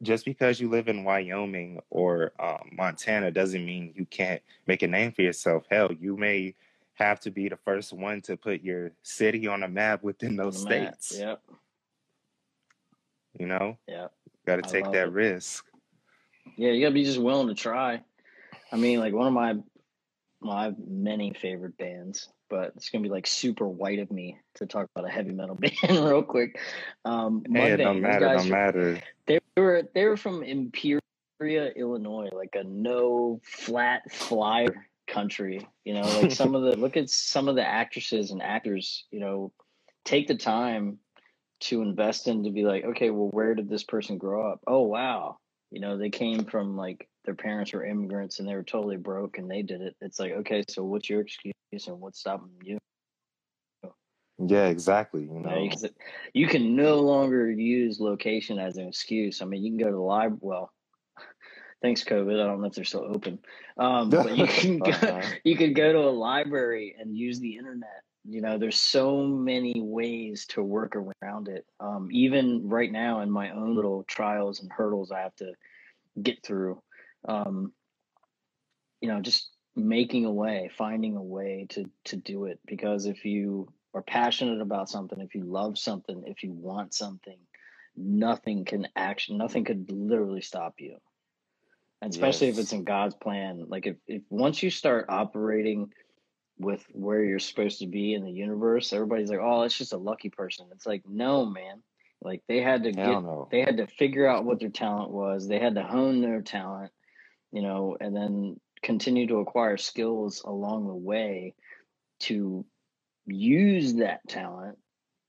just because you live in Wyoming or um, Montana doesn't mean you can't make a name for yourself. Hell, you may have to be the first one to put your city on a map within those states.
Yep.
You know,
Yep.
got to take that
it.
risk.
Yeah, you gotta be just willing to try. I mean, like one of my have many favorite bands, but it's gonna be like super white of me to talk about a heavy metal band real quick. Um,
Hey, it don't matter.
guys,
Don't matter.
they were they were from Peoria, Illinois, like a no flat flyer country. You know, like some of the look at some of the actresses and actors. You know, take the time to invest in to be like, okay, well, where did this person grow up? Oh, wow. You know, they came from like their parents were immigrants and they were totally broke and they did it. It's like, okay, so what's your excuse and what's stopping you?
Yeah, exactly. You
know, can, you can no longer use location as an excuse. I mean, you can go to the library. Well, thanks COVID. I don't know if they're still open, um, but you can go,
Uh-huh.
you could go to a library and use the internet. You know, there's so many ways to work around it. Um, even right now, in my own little trials and hurdles, I have to get through. Um, you know, just making a way, finding a way to to do it. Because if you are passionate about something, if you love something, if you want something, nothing can action, nothing could literally stop you. And especially if it's in God's plan. Like if, if once you start operating with where you're supposed to be in the universe, everybody's like, "Oh, it's just a lucky person." It's like, no, man. Like they had to
Hell
get,
no.
they had to figure out what their talent was. They had to hone their talent, you know, and then continue to acquire skills along the way to use that talent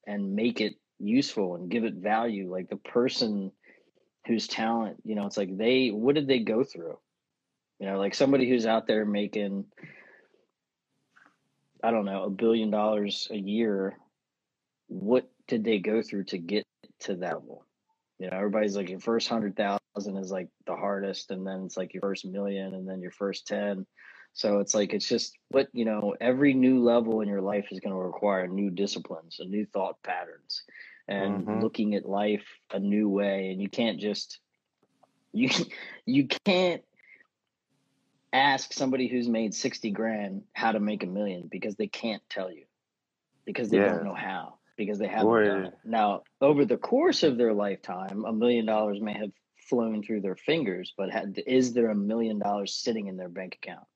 and make it useful and give it value. Like the person whose talent, you know, it's like they, what did they go through? You know, like somebody who's out there making, I don't know, a billion dollars a year. What did they go through to get to that level? You know, everybody's like your first hundred thousand is like the hardest, and then it's like your first million, and then your first ten. So it's like it's just what you know. Every new level in your life is going to require new disciplines and new thought patterns, and
hmm
looking at life a new way. And you can't just you you can't ask somebody who's made 60 grand how to make a million because they can't tell you because they don't know how because they haven't done it now over the course of their lifetime a million dollars may have flown through their fingers but had, is there a million dollars sitting in their bank account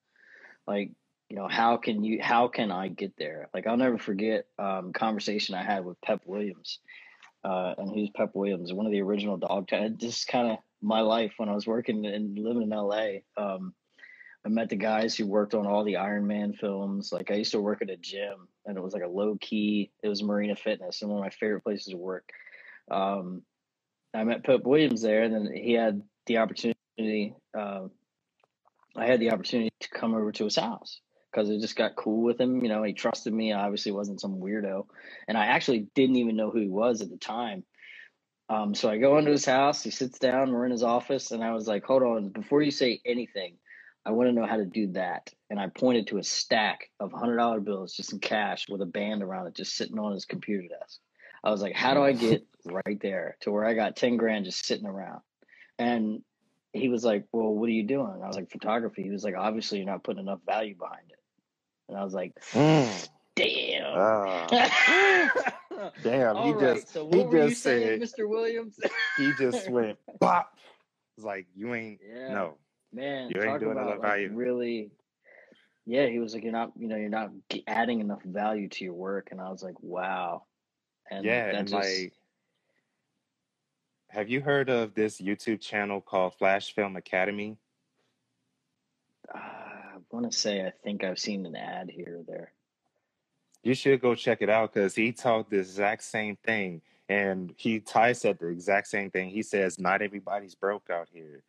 like you know how can you how can i get there like i'll never forget um conversation i had with pep williams uh and who's pep williams one of the original dog tag. just kind of my life when i was working and living in la um I met the guys who worked on all the Iron Man films. Like I used to work at a gym, and it was like a low key. It was Marina Fitness, and one of my favorite places to work. Um, I met Pep Williams there, and then he had the opportunity. Uh, I had the opportunity to come over to his house because I just got cool with him. You know, he trusted me. I obviously wasn't some weirdo, and I actually didn't even know who he was at the time. Um, so I go into his house. He sits down. We're in his office, and I was like, "Hold on, before you say anything." I want to know how to do that. And I pointed to a stack of hundred dollar bills just in cash with a band around it, just sitting on his computer desk. I was like, how do I get right there to where I got 10 grand just sitting around? And he was like, well, what are you doing? I was like, photography. He was like, obviously you're not putting enough value behind it. And I was like,
Mm.
damn.
Ah. Damn, he
All right.
just
So
he
what were you
just
saying,
said
Mr. Williams?
he just went bop. It's like you ain't
yeah.
no,
Man,
you ain't doing
about
enough
like
value.
really yeah he was like you're not you know you're not adding enough value to your work and i was like wow and
Yeah, and
just
like have you heard of this YouTube channel called Flash Film Academy?
uh, i want to say i think i've seen an ad here or there
You should go check it out because he taught the exact same thing. And he Ty said the exact same thing. He says, Not everybody's broke out here.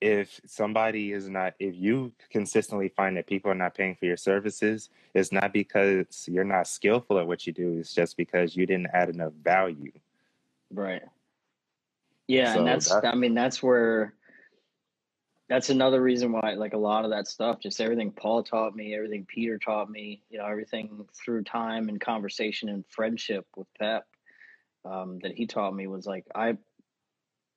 If somebody is not, if you consistently find that people are not paying for your services, it's not because you're not skillful at what you do. It's just because you didn't add enough value.
right yeah and
So
that's
that,
i mean that's where that's another reason why like a lot of that stuff just everything paul taught me everything peter taught me you know everything through time and conversation and friendship with pep um, that he taught me was like I,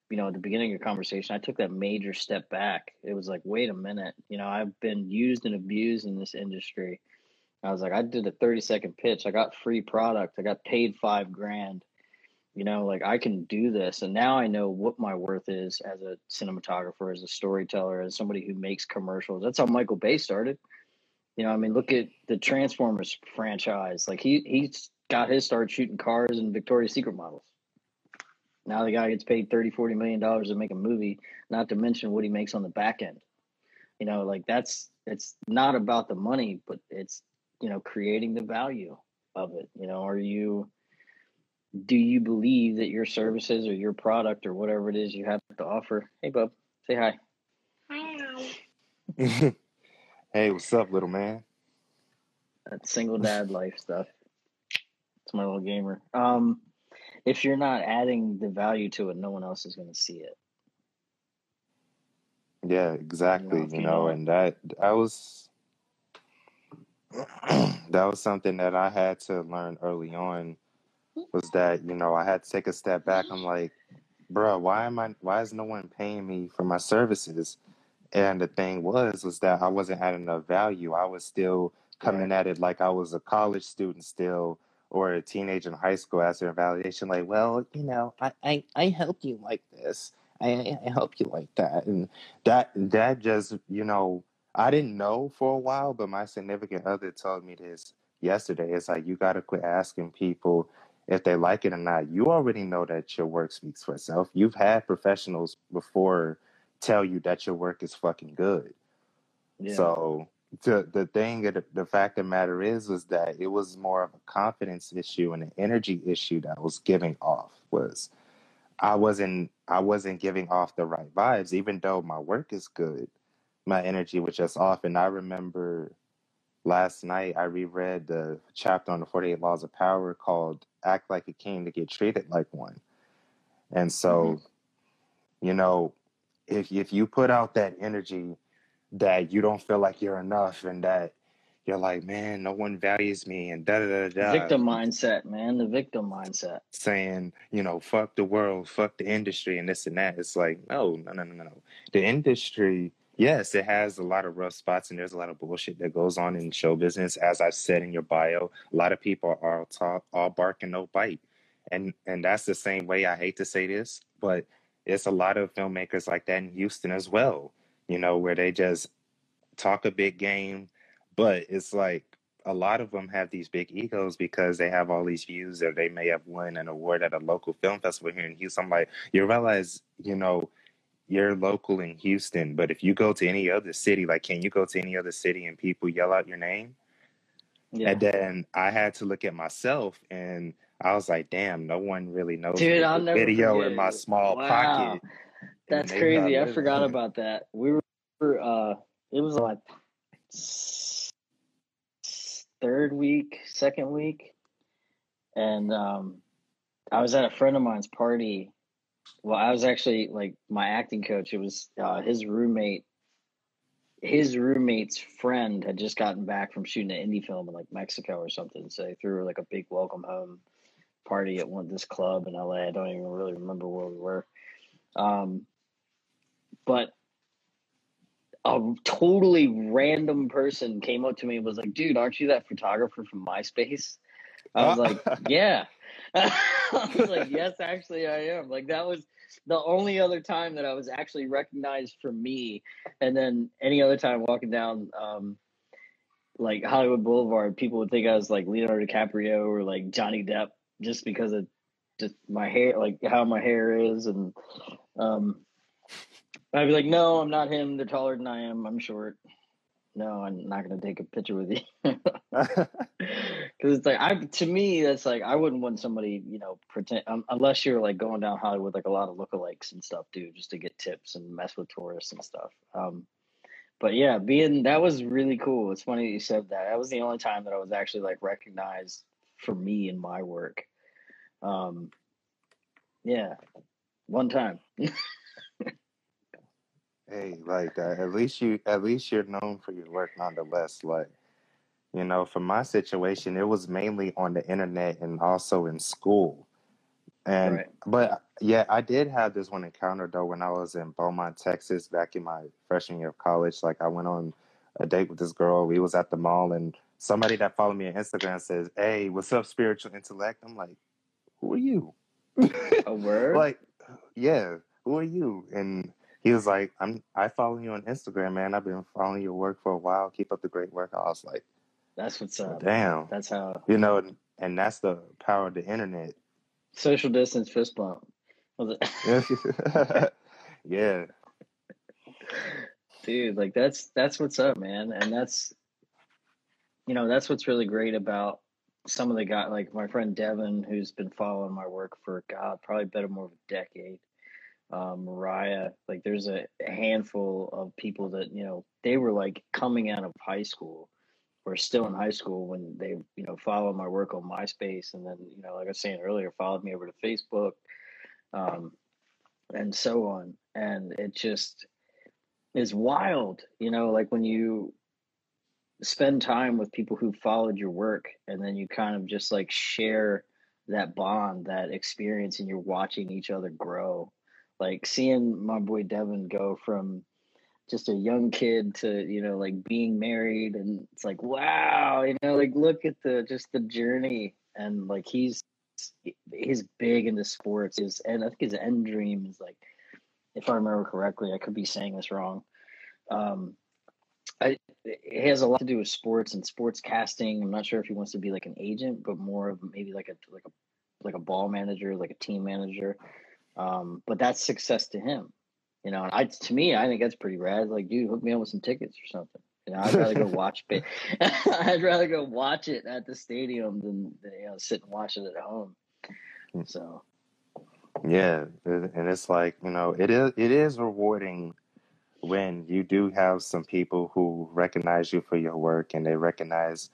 you know, at the beginning of the conversation, I took that major step back. It was like, wait a minute, you know, I've been used and abused in this industry. I was like, I did a 30 second pitch. I got free product. I got paid five grand. You know, like I can do this. And now I know what my worth is as a cinematographer, as a storyteller, as somebody who makes commercials. That's how Michael Bay started. You know, I mean, look at the Transformers franchise. Like he he's got his start shooting cars and Victoria's Secret models. Now the guy gets paid 30, 40 million dollars to make a movie, not to mention what he makes on the back end. You know, like that's it's not about the money, but it's you know, creating the value of it. You know, are you do you believe that your services or your product or whatever it is you have to offer? Hey bub, say hi.
Hi. hey, what's up, little man?
That single dad life stuff. It's my little gamer. Um if you're not adding the value to it, no one else is gonna see it.
Yeah, exactly. You know, you know and that I was that was something that I had to learn early on was that, you know, I had to take a step back. Mm-hmm. I'm like, bro, why am I why is no one paying me for my services? And the thing was was that I wasn't adding enough value. I was still coming at it like I was a college student still or a teenager in high school as an validation, like, well, you know, I, I, I helped you like this. I, I help you like that. And that that just, you know, I didn't know for a while, but my significant other told me this yesterday. It's like you got to quit asking people if they like it or not. You already know that your work speaks for itself. You've had professionals before tell you that your work is fucking good. Yeah. So the the thing, the, the fact of the matter is, was that it was more of a confidence issue and an energy issue that I was giving off. Was I wasn't I wasn't giving off the right vibes, even though my work is good my energy was just off. And I remember last night I reread the chapter on the 48 Laws of Power called Act Like a King to Get Treated Like One. And so, mm-hmm. you know, if if you put out that energy that you don't feel like you're enough and that you're like, man, no one values me and da da da da.
Victim mindset, man. The victim mindset.
Saying, you know, fuck the world, fuck the industry and this and that. It's like, no, no, no, no, no. The industry Yes, it has a lot of rough spots and there's a lot of bullshit that goes on in show business. As I said in your bio, a lot of people are talk, all bark and no bite. And and that's the same way I hate to say this, but it's a lot of filmmakers like that in Houston as well, you know, where they just talk a big game, but it's like a lot of them have these big egos because they have all these views or they may have won an award at a local film festival here in Houston. I'm like, you realize, you know, you're local in Houston, but if you go to any other city, like can you go to any other city and people yell out your name? Yeah. And then I had to look at myself and I was like, damn, no one really knows
Dude, I'll never
video
forget.
in my small wow. pocket.
That's crazy. I forgot about that. We were uh it was like third week, second week. And um I was at a friend of mine's party well, I was actually like my acting coach. It was uh, his roommate. His roommate's friend had just gotten back from shooting an indie film in like Mexico or something. So they threw like a big welcome home party at one this club in LA. I don't even really remember where we were. Um, but a totally random person came up to me and was like, "Dude, aren't you that photographer from MySpace?" I was like, "Yeah." I was like, "Yes, actually, I am." Like that was the only other time that I was actually recognized for me, and then any other time walking down um, like Hollywood Boulevard, people would think I was like Leonardo DiCaprio or like Johnny Depp just because of just my hair, like how my hair is, and um, I'd be like, no, I'm not him. They're taller than I am. I'm short no, I'm not gonna take a picture with you. Because it's like I, to me, that's like I wouldn't want somebody, you know, pretend um, unless you're like going down Hollywood, like a lot of lookalikes and stuff, dude, just to get tips and mess with tourists and stuff. Um, but yeah, being that was really cool. It's funny you said that. That was the only time that I was actually like recognized for me in my work. Um, yeah, one time.
Hey, like uh, at least you at least you're known for your work nonetheless. Like, you know, for my situation, it was mainly on the internet and also in school. And
Right.
but yeah, I did have this one encounter though when I was in Beaumont, Texas, back in my freshman year of college. Like I went on a date with this girl. We was at the mall, and somebody that followed me on Instagram says, "Hey, what's up, spiritual intellect?" I'm like, "Who are you?"
A word?
like, yeah, who are you? And he was like, "I'm. I follow you on Instagram, man. I've been following your work for a while. Keep up the great work." I was like,
That's what's up.
"Damn."
That's how
You know, and, and that's the power of the internet.
social distance fist bump.
Yeah.
dude like that's that's what's up man and that's you know that's what's really great about some of the guy like my friend devin who's been following my work for god probably better more of a decade um, mariah like there's a handful of people that you know they were like coming out of high school or still in high school when they you know followed my work on myspace and then you know like i was saying earlier followed me over to facebook um, and so on. And it just is wild you know like when you spend time with people who followed your work and then you kind of just like share that bond that experience and you're watching each other grow like seeing my boy devin go from just a young kid to you know like being married and it's like wow you know like look at the just the journey and like he's he's big into sports his and i think his end dream is like if i remember correctly i could be saying this wrong um I, it has a lot to do with sports and sports casting. I'm not sure if he wants to be like an agent, but more of maybe like a like a like a ball manager, like a team manager. Um, but that's success to him, you know. And I, to me, I think that's pretty rad. Like, dude, hook me up with some tickets or something. You know, I'd rather go watch. it. I'd rather go watch it at the stadium than, than you know sit and watch it at home. So
Yeah, and it's like you know, it is it is rewarding when you do have some people who recognize you for your work and they recognize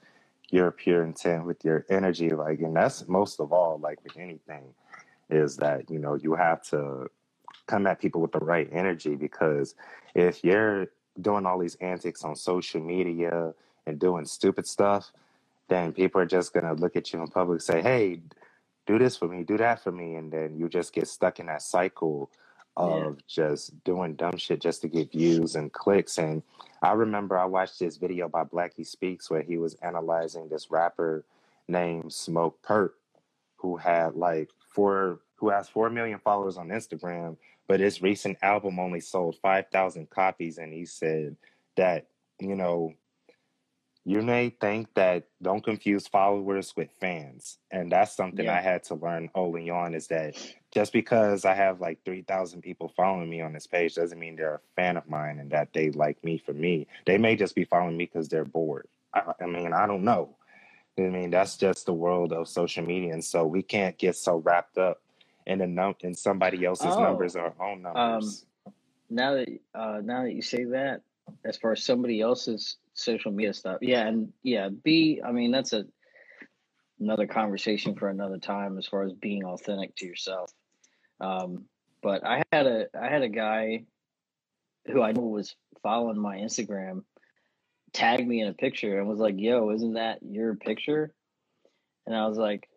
your pure intent with your energy. Like, and that's most of all, like with anything, is that you know you have to come at people with the right energy because if you're doing all these antics on social media and doing stupid stuff, then people are just gonna look at you in public say, "Hey, do this for me, do that for me," and then you just get stuck in that cycle
yeah,
of just doing dumb shit just to get views and clicks. And I remember I watched this video by Blackie Speaks where he was analyzing this rapper named Smokepurpp who had like four who has four million followers on Instagram, but his recent album only sold five thousand copies, and he said that you know you may think that don't confuse followers with fans, and that's something
yeah.
I had to learn early on. Is that just because I have like three thousand people following me on this page doesn't mean they're a fan of mine and that they like me for me. They may just be following me because they're bored. I, I mean, I don't know. I mean, that's just the world of social media, and so we can't get so wrapped up in the num in somebody else's
Oh,
numbers or our own
um,
numbers.
now that uh, now that you say that, as far as somebody else's social media stuff, yeah, and yeah, B. I mean, that's a another conversation for another time as far as being authentic to yourself. Um, but I had a I had a guy who I knew was following my Instagram tag me in a picture and was like, "Yo, isn't that your picture?" And I was like,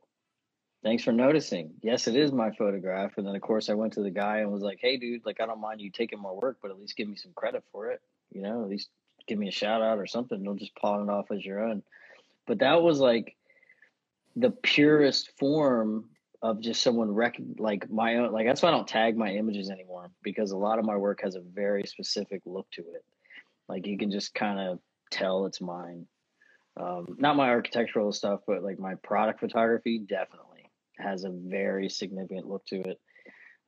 "Thanks for noticing. Yes, it is my photograph." And then of course I went to the guy and was like, "Hey, dude, like I don't mind you taking my work, but at least give me some credit for it. You know, at least give me a shout out or something. Don't just pawn it off as your own." But that was like the purest form of just someone rec- like my own like that's why I don't tag my images anymore because a lot of my work has a very specific look to it. Like you can just kind of tell it's mine. Um, not my architectural stuff, but like my product photography definitely has a very significant look to it.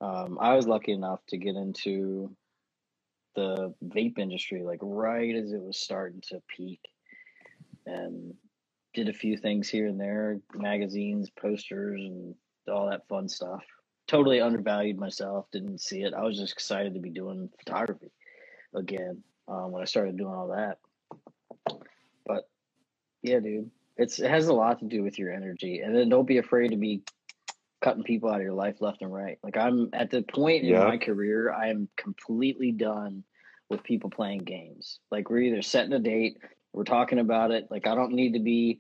Um, I was lucky enough to get into the vape industry like right as it was starting to peak and did a few things here and there magazines posters and all that fun stuff totally undervalued myself didn't see it i was just excited to be doing photography again um, when i started doing all that but yeah dude. It's it has a lot to do with your energy. And then don't be afraid to be cutting people out of your life left and right. Like i'm at the point in my career i am completely done with people playing games. Like we're either setting a date we're talking about it. Like i don't need to be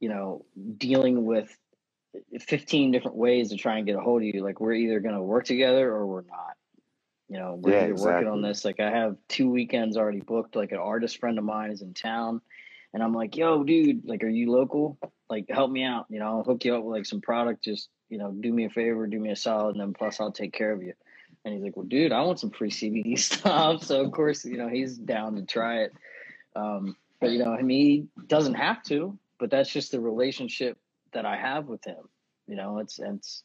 you know dealing with 15 different ways to try and get a hold of you. Like we're either going to work together or we're not. You know, we're
Yeah,
either working on this. Like I have two weekends already booked. Like an artist friend of mine is in town, and I'm like, "Yo, dude, like, are you local? Like, help me out. You know, I'll hook you up with like some product. Just you know, do me a favor, do me a solid, and then plus I'll take care of you." And he's like, "Well, dude, I want some free CBD stuff." So of course, you know, he's down to try it. Um, but you know, I mean, he doesn't have to. But that's just the relationship that I have with him. You know, it's it's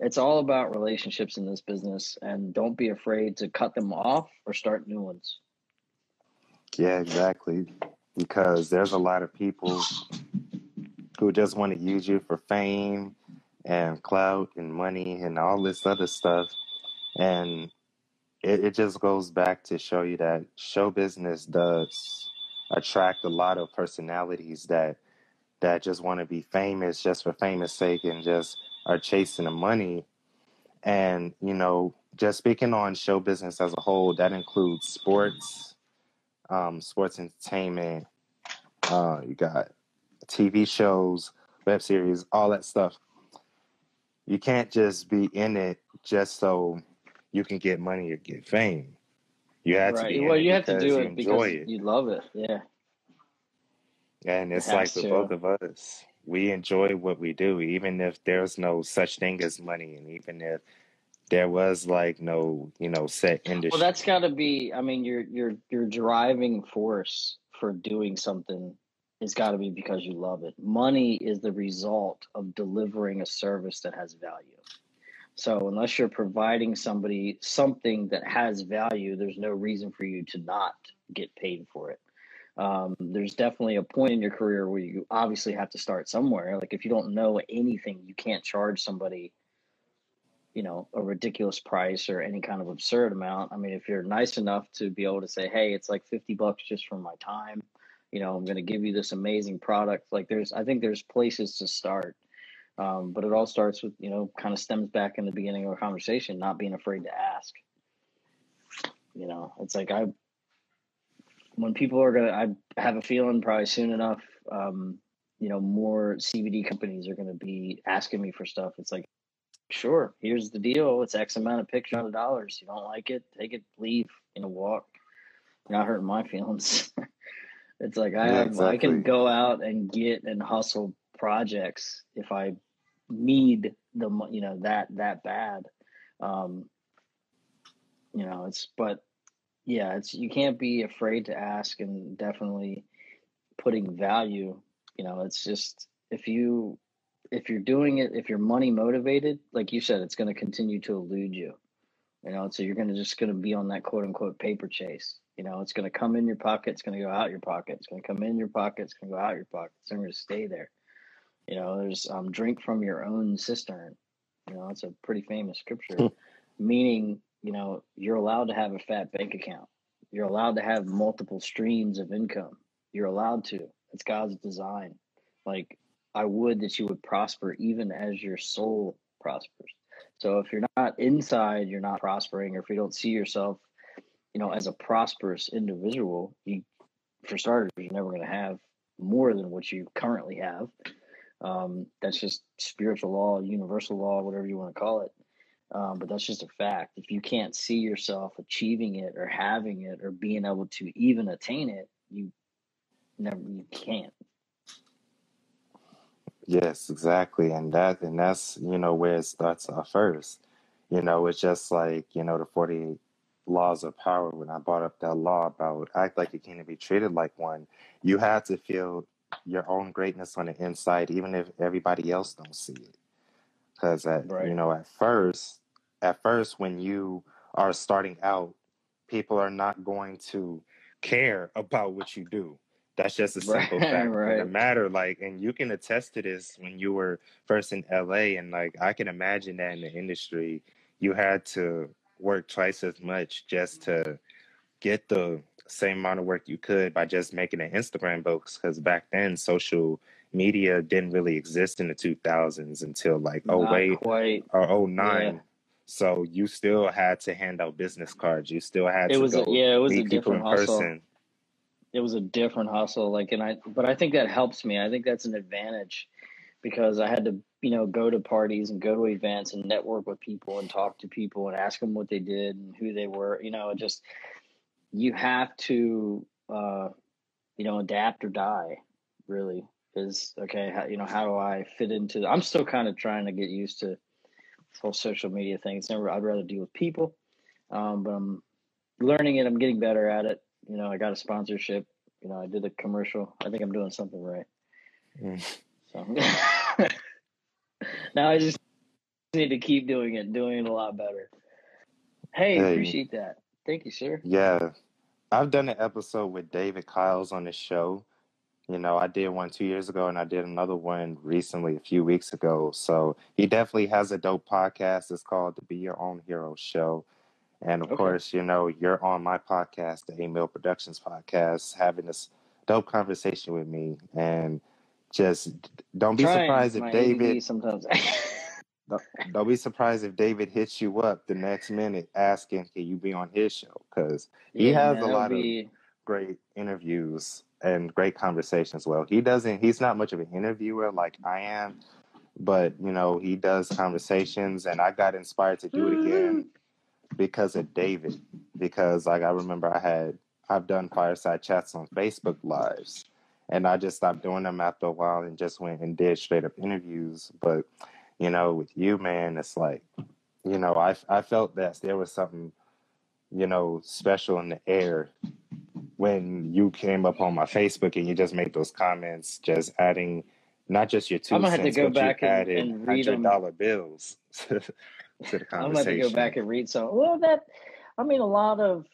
it's all about relationships in this business, and don't be afraid to cut them off or start new ones.
Yeah, exactly. Because there's a lot of people who just want to use you for fame and clout and money and all this other stuff. And it, it just goes back to show you that show business does attract a lot of personalities that that just want to be famous just for famous sake and just are chasing the money. And, you know, just speaking on show business as a whole, that includes sports, um, sports entertainment, uh, you got TV shows, web series, all that stuff. You can't just be in it just so you can get money or get fame. You have to
Right.
be in
Well,
it
you have to do
you
it because
it.
you love it. Yeah.
And
It
it's like
has
with both of us, we enjoy what we do, even if there's no such thing as money, and even if there was like no, you know, set industry.
Well, that's got to be. I mean, your your your driving force for doing something has got to be because you love it. Money is the result of delivering a service that has value. So unless you're providing somebody something that has value, there's no reason for you to not get paid for it. Um, there's definitely a point in your career where you obviously have to start somewhere. Like if you don't know anything, you can't charge somebody you know a ridiculous price or any kind of absurd amount. I mean if you're nice enough to be able to say hey it's like 50 bucks just for my time. You know i'm going to give you this amazing product like there's i think there's places to start. Um, but it all starts with you know kind of stems back in the beginning of a conversation not being afraid to ask. You know it's like i when people are going to i have a feeling probably soon enough um, you know more cbd companies are going to be asking me for stuff it's like sure, here's the deal. It's X amount of picture of dollars. You don't like it, take it, leave, you know, walk. You're not hurting my feelings. it's like I
Yeah,
have I can go out and get and hustle projects if I need the you know that that bad. Um, you know, it's but yeah, it's you can't be afraid to ask and definitely putting value. You know, it's just if you if you're doing it, if you're money motivated, like you said, it's going to continue to elude you. You know, so you're going to just going to be on that quote unquote paper chase. You know, it's going to come in your pocket, it's going to go out your pocket, it's going to come in your pocket, it's going to go out your pocket. It's going to stay there. You know, there's um, drink from your own cistern. You know, it's a pretty famous scripture, meaning you know you're allowed to have a fat bank account. You're allowed to have multiple streams of income. You're allowed to. It's God's design. Like I would that you would prosper even as your soul prospers. So if you're not inside, you're not prospering, or if you don't see yourself, you know, as a prosperous individual, you for starters, you're never going to have more than what you currently have. Um, that's just spiritual law, universal law, whatever you want to call it. Um, but that's just a fact. If you can't see yourself achieving it or having it or being able to even attain it, you never you can't.
Yes, exactly. And that and that's, you know, where it starts off first. You know, it's just like, you know, the 40 laws of power when I brought up that law about act like you can't be treated like one. You have to feel your own greatness on the inside, even if everybody else don't see it. Because at you know, at first, at first when you are starting out, people are not going to care about what you do. That's just a simple
Right.
fact of the matter. Like, and you can attest to this when you were first in LA, and like I can imagine that in the industry, you had to work twice as much just to get the same amount of work you could by just making an Instagram post. Because back then, social media didn't really exist in the 2000s until like oh wait or oh
Yeah.
nine. So you still had to hand out business cards. You still had
It
to
was a yeah, it was a different
in
hustle.
person.
It was a different hustle. Like and I but I think that helps me. I think that's an advantage because I had to, you know, go to parties and go to events and network with people and talk to people and ask them what they did and who they were. You know, just you have to, uh, you know, adapt or die. Really is okay. How, you know, how do I fit into? I'm still kind of trying to get used to whole social media thing. It's never. I'd rather deal with people, um, but I'm learning it. I'm getting better at it. You know, I got a sponsorship. You know, I did a commercial. I think I'm doing something right. Mm. So now I just need to keep doing it, doing it a lot better. Hey, hey, appreciate that. Thank you, sir.
Yeah. I've done an episode with David Kyles on the show. You know, I did one two years ago and I did another one recently a few weeks ago. So he definitely has a dope podcast. It's called the Be Your Own Hero Show. And of okay. course, you know, you're on my podcast, the A Mill Productions podcast, having this dope conversation with me. And just don't be surprised if David sometimes. don't, don't be surprised if David hits you up the next minute asking, "Can you be on his show?" Because he yeah, has a lot be... of great interviews and great conversations. Well, he doesn't. He's not much of an interviewer like I am, but you know he does conversations, and I got inspired to do it again mm-hmm. because of David. Because like I remember, I had I've done fireside chats on Facebook lives and I just stopped doing them after a while and just went and did straight up interviews. But you know, with you, man, it's like, you know, I I felt that there was something, you know, special in the air when you came up on my Facebook and you just made those comments, just adding not just your 2 I'm gonna cents, have to go back and, and read hundred dollar bills to,
to the conversation. I'm gonna have to go back and read some. Well, that I mean, a lot of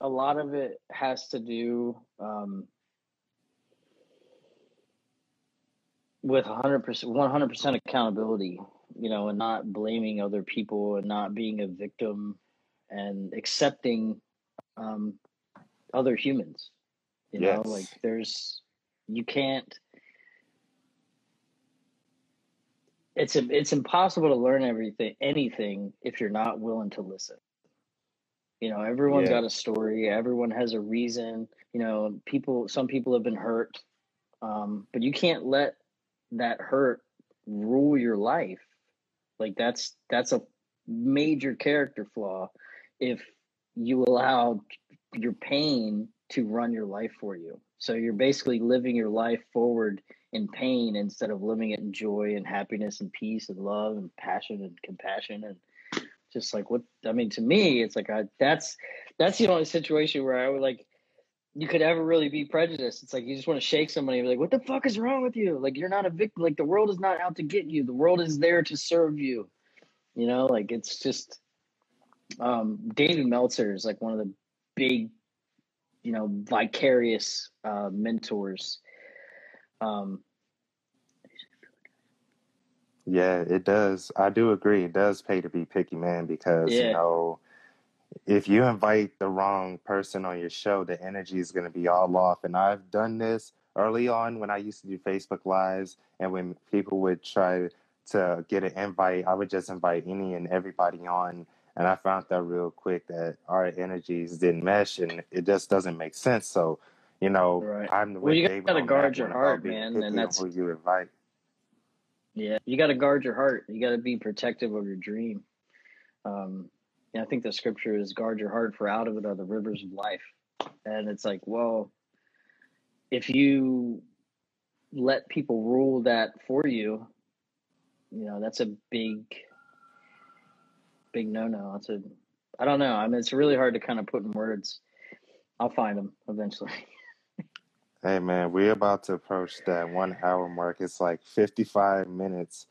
a lot of it has to do um, with 100% 100% accountability you know and not blaming other people and not being a victim and accepting um, other humans you yes. know like there's you can't it's a, it's impossible to learn everything anything if you're not willing to listen you know everyone's yeah. got a story everyone has a reason you know people some people have been hurt um, but you can't let that hurt rule your life like that's that's a major character flaw if you allow your pain to run your life for you so you're basically living your life forward in pain instead of living it in joy and happiness and peace and love and passion and compassion and just like what i mean to me it's like I, that's that's the only situation where i would like you could ever really be prejudiced. It's like you just want to shake somebody and be like, what the fuck is wrong with you? Like you're not a victim. Like the world is not out to get you. The world is there to serve you. You know, like it's just um David Meltzer is like one of the big, you know, vicarious uh mentors. Um
yeah, it does. I do agree. It does pay to be picky, man, because yeah. you know if you invite the wrong person on your show, the energy is going to be all off. And I've done this early on when I used to do Facebook Lives, and when people would try to get an invite, I would just invite any and everybody on. And I found that real quick that our energies didn't mesh, and it just doesn't make sense. So, you know, right. I'm the
well. You got to guard your heart, man, and that's
who you invite.
Yeah, you got to guard your heart. You got to be protective of your dream. Um, I think the scripture is guard your heart for out of it are the rivers of life. And it's like, well, if you let people rule that for you, you know, that's a big, big no no. It's a, I don't know. I mean, it's really hard to kind of put in words. I'll find them eventually.
hey, man, we're about to approach that one hour mark. It's like 55 minutes.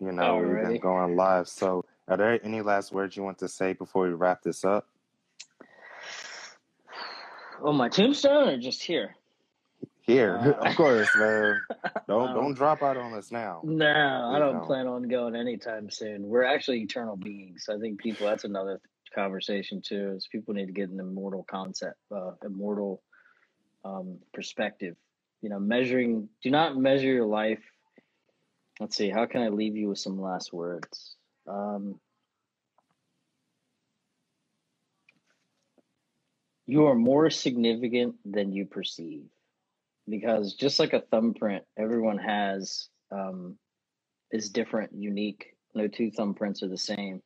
You know, we've been going live. So, are there any last words you want to say before we wrap this up?
Oh, my tombstone or just here?
Uh, of course, man. Don't don't drop out on us now.
No, I don't know. plan on going anytime soon. We're actually eternal beings. I think people. That's another conversation too. Is people need to get an immortal concept, uh, immortal um, perspective. You know, measuring. Do not measure your life. Let's see. How can I leave you with some last words? Um, you are more significant than you perceive. Because just like a thumbprint, everyone has um, is different, unique. No two thumbprints are the same.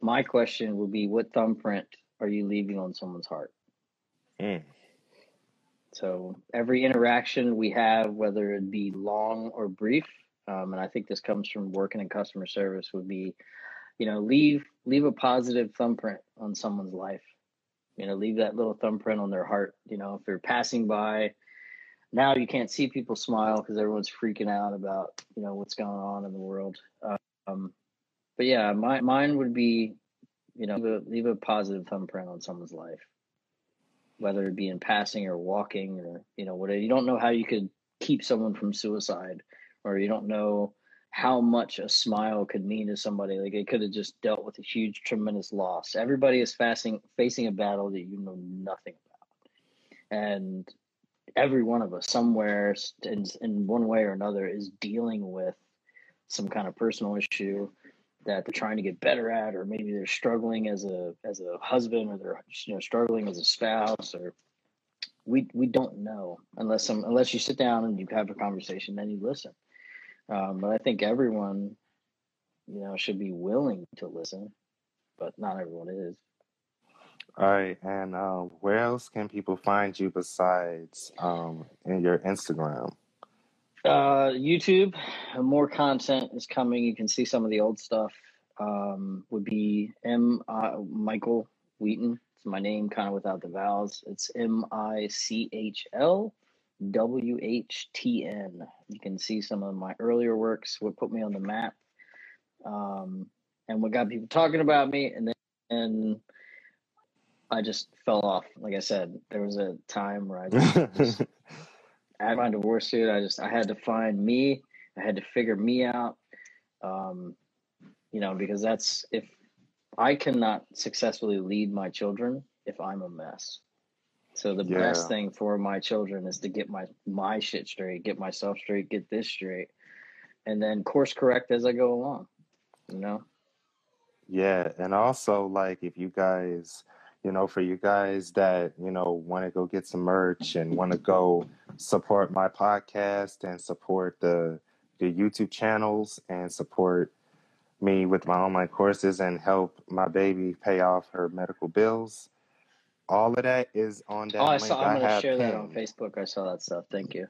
My question would be, what thumbprint are you leaving on someone's heart?
Mm.
So every interaction we have, whether it be long or brief, um, and I think this comes from working in customer service, would be, you know, leave leave a positive thumbprint on someone's life. You know, leave that little thumbprint on their heart. You know, if they're passing by, now you can't see people smile because everyone's freaking out about you know what's going on in the world. Um, but yeah, my mine would be, you know, leave a, leave a positive thumbprint on someone's life, whether it be in passing or walking or you know whatever. You don't know how you could keep someone from suicide or you don't know how much a smile could mean to somebody. Like it could have just dealt with a huge, tremendous loss. Everybody is facing facing a battle that you know nothing about, and every one of us somewhere in, in one way or another is dealing with some kind of personal issue that they're trying to get better at or maybe they're struggling as a as a husband or they're you know struggling as a spouse or we we don't know unless some unless you sit down and you have a conversation then you listen um, but I think everyone, you know, should be willing to listen, but not everyone is.
All right, and uh, where else can people find you besides um, in your Instagram?
Uh, YouTube, more content is coming. You can see some of the old stuff. Um, would be M uh, Michael Wheaton. It's my name, kind of without the vowels. It's M I C H L W H T N. You can see some of my earlier works, what put me on the map, um, and what got people talking about me. And then and I just fell off. Like I said, there was a time where I just, just at my divorce suit, I just I had to find me. I had to figure me out. Um, you know, because that's if I cannot successfully lead my children if I'm a mess. So the yeah. best thing for my children is to get my my shit straight, get myself straight, get this straight, and then course correct as I go along. You know.
Yeah, and also like if you guys, you know, for you guys that you know want to go get some merch and want to go support my podcast and support the the YouTube channels and support me with my online courses and help my baby pay off her medical bills all of that is on that
Oh, I saw. I'm gonna share that on. Facebook. I saw that stuff. Thank you.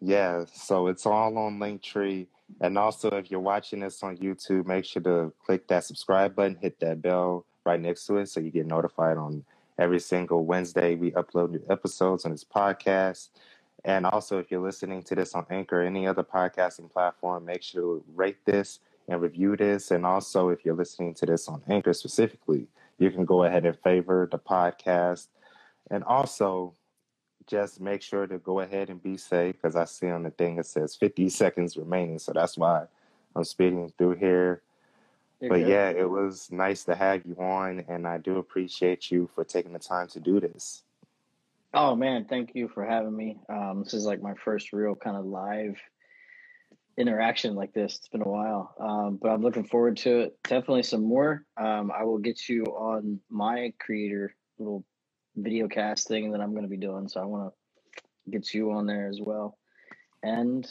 Yeah, so it's all on Linktree. And also, if you're watching this on YouTube, make sure to click that subscribe button, hit that bell right next to it so you get notified on every single Wednesday we upload new episodes on this podcast. And also, if you're listening to this on Anchor or any other podcasting platform, make sure to rate this and review this. And also, if you're listening to this on Anchor specifically, you can go ahead and favor the podcast. And also, just make sure to go ahead and be safe because I see on the thing it says 50 seconds remaining. So that's why I'm speeding through here. You're but good. yeah, it was nice to have you on, and I do appreciate you for taking the time to do this.
Oh man, thank you for having me. Um, this is like my first real kind of live interaction like this. It's been a while, um, but I'm looking forward to it. Definitely some more. Um, I will get you on my creator little video cast thing that I'm going to be doing. So I want to get you on there as well. And